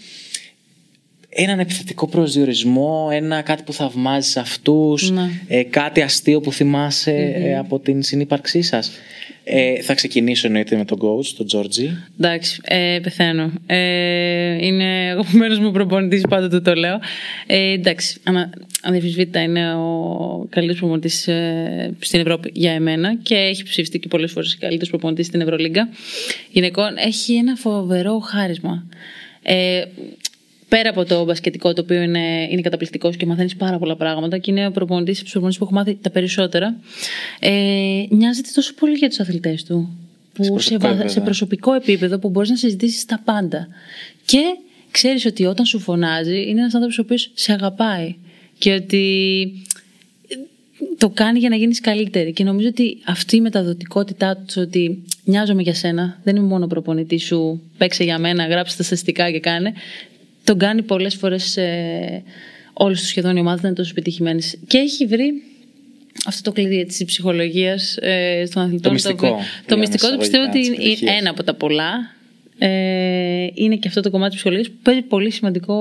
έναν επιθετικό προσδιορισμό, ένα κάτι που θαυμάζεις αυτούς, ναι. ε, κάτι αστείο που θυμάσαι mm-hmm. ε, από την συνύπαρξή σας. Ε, θα ξεκινήσω εννοείται με τον coach, τον Τζόρτζι. Εντάξει, ε, πεθαίνω. Ε, είναι αγαπημένο μου προπονητής, πάντα το, το λέω. Ε, εντάξει, αναμφισβήτητα είναι ο καλύτερος προπονητής ε, στην Ευρώπη για εμένα και έχει ψηφιστεί και πολλές φορές καλύτερος προπονητής στην Ευρωλίγκα. Γυναικών έχει ένα φοβερό χάρισμα. Ε, πέρα από το μπασκετικό, το οποίο είναι, είναι καταπληκτικός και μαθαίνεις πάρα πολλά πράγματα και είναι ο προπονητής που έχω μάθει τα περισσότερα, ε, νοιάζεται τόσο πολύ για τους αθλητές του. που Σε σε, προσωπικό βα- επίπεδο. σε προσωπικό επίπεδο που μπορείς να συζητήσεις τα πάντα. Και ξέρεις ότι όταν σου φωνάζει είναι ένας άνθρωπος ο οποίος σε αγαπάει και ότι το κάνει για να γίνεις καλύτερη. Και νομίζω ότι αυτή η μεταδοτικότητά τους ότι νοιάζομαι για σένα, δεν είμαι μόνο προπονητής σου, παίξε για μένα, γράψε τα στατιστικά και κάνε, τον κάνει πολλές φορές ε, όλες τους σχεδόν οι ομάδες να είναι τόσο επιτυχημένες. Και έχει βρει αυτό το κλειδί της ψυχολογίας ε, στον αθλητών. μυστικό, Το, λέμε μυστικό του πιστεύω ότι εισαγωγικά, της είναι επιτυχίας. ένα από τα πολλά. Ε, είναι και αυτό το κομμάτι της ψυχολογίας που παίζει πολύ σημαντικό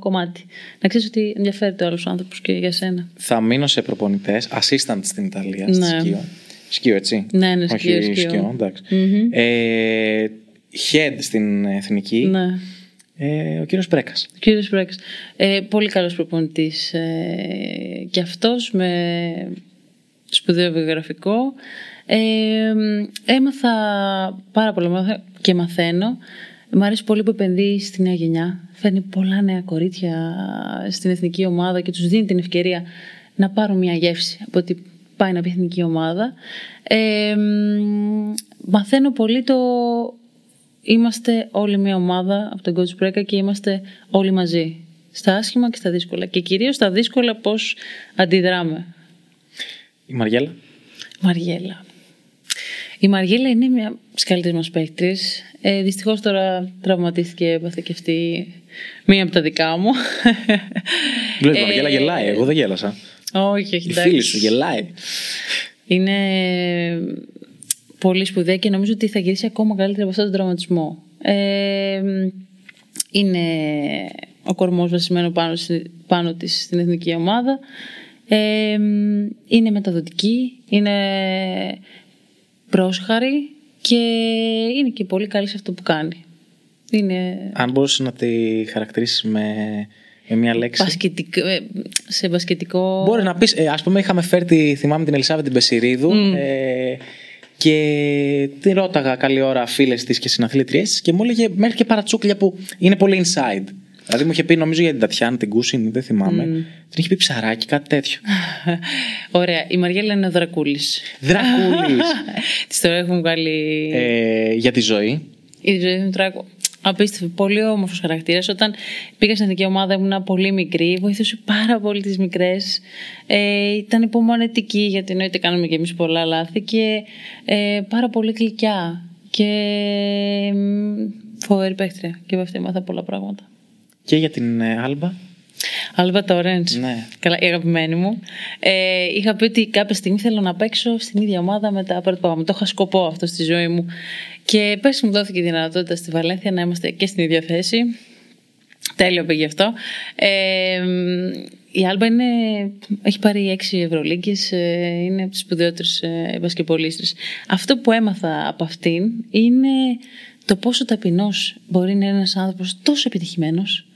κομμάτι. Να ξέρεις ότι ενδιαφέρεται ο άλλος άνθρωπος και για σένα. Θα μείνω σε προπονητές, assistant στην Ιταλία, Ναι. στη Σκίο. Σκίο, έτσι. Ναι, ναι, Σκίο, Όχι Σκίο. εντάξει. Μμμ. Ε, head στην εθνική, Ναι. Ε, ο κύριος Πρέκας. Ο κύριος Πρέξ. Ε, πολύ καλός προπονητής ε, και αυτός με σπουδαίο βιογραφικό. Ε, έμαθα πάρα πολλά μάθα και μαθαίνω. Μ' αρέσει πολύ που επενδύει στη νέα γενιά. Φέρνει πολλά νέα κορίτσια στην εθνική ομάδα και τους δίνει την ευκαιρία να πάρουν μια γεύση από ότι πάει να πει εθνική ομάδα. Ε, μ, μαθαίνω πολύ το είμαστε όλοι μια ομάδα από τον Coach Πρέκα και είμαστε όλοι μαζί. Στα άσχημα και στα δύσκολα. Και κυρίως στα δύσκολα πώς αντιδράμε. Η Μαριέλα. Μαριέλα. Η Μαριέλα είναι μια από τις καλύτερες μας παίκτρες. Ε, δυστυχώς τώρα τραυματίστηκε, έπαθε και αυτή μία από τα δικά μου. Βλέπεις, Ε, η Μαριέλα γελάει, εγώ δεν γέλασα. Όχι, όχι, Η εντάξει. φίλη σου γελάει. Είναι πολύ σπουδαία και νομίζω ότι θα γυρίσει ακόμα καλύτερα από αυτόν τον τραυματισμό. Ε, είναι ο κορμός βασισμένο πάνω, στη- πάνω της στην εθνική ομάδα. Ε, είναι μεταδοτική, είναι πρόσχαρη και είναι και πολύ καλή σε αυτό που κάνει. Είναι Αν μπορούσες να τη χαρακτηρίσεις με, με μια λέξη. μπασκετικ- ε, σε μπασκετικό... Μπορεί να πεις, ε, ας πούμε, είχαμε φέρει, τη, θυμάμαι την Ελισάβετ την Πεσιρίδου ε, και την ρώταγα καλή ώρα φίλες της και συναθλήτριέ τη και μου έλεγε μέχρι και παρατσούκλια που είναι πολύ inside. Δηλαδή μου είχε πει, νομίζω για την Τατιάνα, την Κούσιν, δεν θυμάμαι. Την είχε πει ψαράκι, κάτι τέτοιο. <laughs> Ωραία. Η Μαριέλα είναι ο Δρακούλης. Δρακούλης. <laughs> Της τώρα έχουμε βγάλει. ε, για τη ζωή. Η ζωή του Τράκου. Απίστευτο, πολύ όμορφος χαρακτήρας. Όταν πήγα στην εθνική ομάδα ήμουν πολύ μικρή, βοηθούσε πάρα πολύ τις μικρές. Ε, ήταν υπομονετική, γιατί εννοείται κάναμε και εμείς πολλά λάθη και ε, πάρα πολύ γλυκιά. Και μ, φοβερή παίκτρια. Και από αυτή έμαθα πολλά πράγματα. Και για την ε, Άλμπα; Άλβα Τόρεντς. Ναι. Καλά, η αγαπημένη μου. Ε, είχα πει ότι κάποια στιγμή θέλω να παίξω στην ίδια ομάδα με τα πρώτα Το είχα σκοπό αυτό στη ζωή μου. Και πέρσι μου δόθηκε η δυνατότητα στη Βαλένθια να είμαστε και στην ίδια θέση. Τέλειο πήγε αυτό. Ε, η Άλμπα είναι, έχει πάρει έξι Ευρωλίγκες, ε, είναι από τις σπουδαιότερες ε, μπασκετμπολίστρες. Αυτό που έμαθα από αυτήν είναι το πόσο ταπεινός μπορεί να είναι ένας άνθρωπος τόσο επιτυχημένος,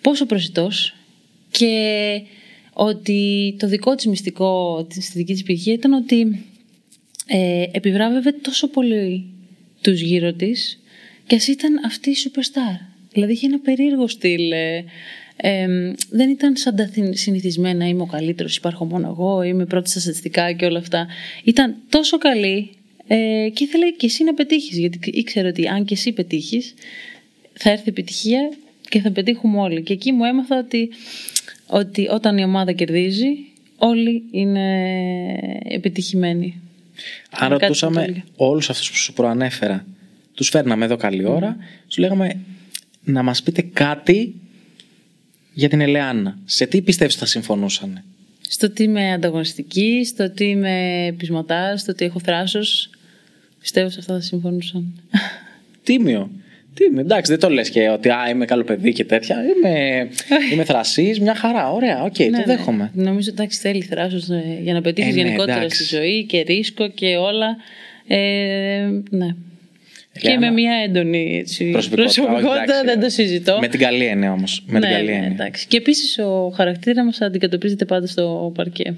πόσο προσιτός και ότι το δικό της μυστικό στη δική της επιτυχία ήταν ότι ε, επιβράβευε τόσο πολύ τους γύρω της και ας ήταν αυτή η superstar. Δηλαδή είχε ένα περίεργο στυλ. ε, ε, δεν ήταν σαν τα θυ- συνηθισμένα είμαι ο καλύτερος, υπάρχω μόνο εγώ, είμαι πρώτη στα στατιστικά και όλα αυτά. Ήταν τόσο καλή ε, και ήθελε και εσύ να πετύχεις γιατί ήξερε ότι αν και εσύ πετύχεις θα έρθει επιτυχία και θα πετύχουμε όλοι. Και εκεί μου έμαθα ότι, ότι όταν η ομάδα κερδίζει όλοι είναι επιτυχημένοι. Αν Κάτι που το ρωτούσαμε έλεγε. όλους αυτούς που σου προανέφερα, τους φέρναμε εδώ καλή ώρα, σου λέγαμε να μας πείτε κάτι για την Ελεάνα. Σε τι πιστεύεις θα συμφωνούσαν; Στο ότι είμαι ανταγωνιστική, στο ότι είμαι πεισματάς, στο ότι έχω θράσος. Πιστεύω σε αυτά θα συμφωνούσαν. Τίμιο. Τίμιο. Εντάξει, δεν το λες και ότι α, είμαι καλό παιδί και τέτοια. Είμαι, είμαι θρασής, μια χαρά. Ωραία, οκ, Ναι, το ναι. δέχομαι. Νομίζω ότι θέλει θράσος ε, για να πετύχεις Ε, ναι, γενικότερα εντάξει. στη ζωή και ρίσκο και όλα. Ε, ναι. Και Λέμε- με μια έντονη έτσι, Προσωπικότητα, προσωπικότητα, εντάξει. δεν το συζητώ. Με την καλή έννοια όμως. Με την ναι, καλή ναι, έννοια. εντάξει. Και επίσης ο χαρακτήρα μας αντικατοπτρίζεται πάντα στο παρκέ.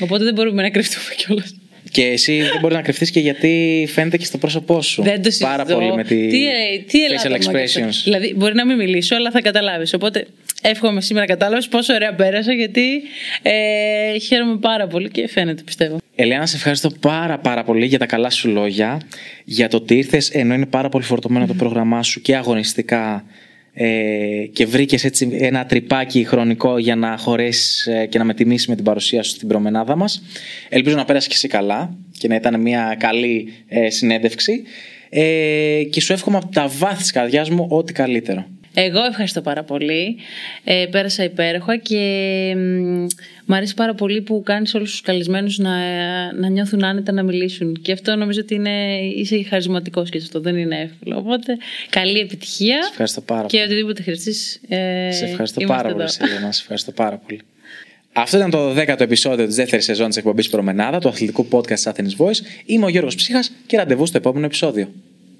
Οπότε δεν μπορούμε να κρυφτούμε κιόλας. Και εσύ δεν μπορεί να κρυφτείς και γιατί φαίνεται και στο πρόσωπό σου. Δεν το συζητώ. Πάρα πολύ με τη Τι, ε, τι facial ελάττωμα και αυτό. expressions. Δηλαδή, μπορεί να μην μιλήσω, αλλά θα καταλάβεις. Οπότε, εύχομαι σήμερα κατάλαβες πόσο ωραία πέρασα γιατί ε, χαίρομαι πάρα πολύ και φαίνεται πιστεύω. Ελένα, σε ευχαριστώ πάρα πάρα πολύ για τα καλά σου λόγια, για το ότι ήρθες ενώ είναι πάρα πολύ φορτωμένο το πρόγραμμά σου και αγωνιστικά ε, και βρήκες έτσι ένα τρυπάκι χρονικό για να χωρέσεις ε, και να με τιμήσεις με την παρουσία σου στην προμενάδα μας. Ελπίζω να πέρασε και εσύ καλά και να ήταν μια καλή ε, συνέντευξη. Ε, και σου εύχομαι από τα βάθη της καρδιάς μου ό,τι καλύτερο. Εγώ ευχαριστώ πάρα πολύ. Ε, πέρασα υπέροχα και μου αρέσει πάρα πολύ που κάνεις όλους τους καλεσμένους να, να νιώθουν άνετα να μιλήσουν. Και αυτό νομίζω ότι είναι, είσαι χαρισματικός και αυτό δεν είναι εύκολο. Οπότε καλή επιτυχία. Σε ευχαριστώ πάρα πολύ. Και οτιδήποτε χρειαστείς. Ε, σε ευχαριστώ πάρα πολύ, Σελένα. Σε ευχαριστώ πάρα πολύ. Αυτό ήταν το 10ο επεισόδιο της δεύτερης σεζόν της εκπομπής Προμενάδα, του αθλητικού podcast Athens Voice. Είμαι ο Γιώργος Ψύχας και ραντεβού στο επόμενο επεισόδιο.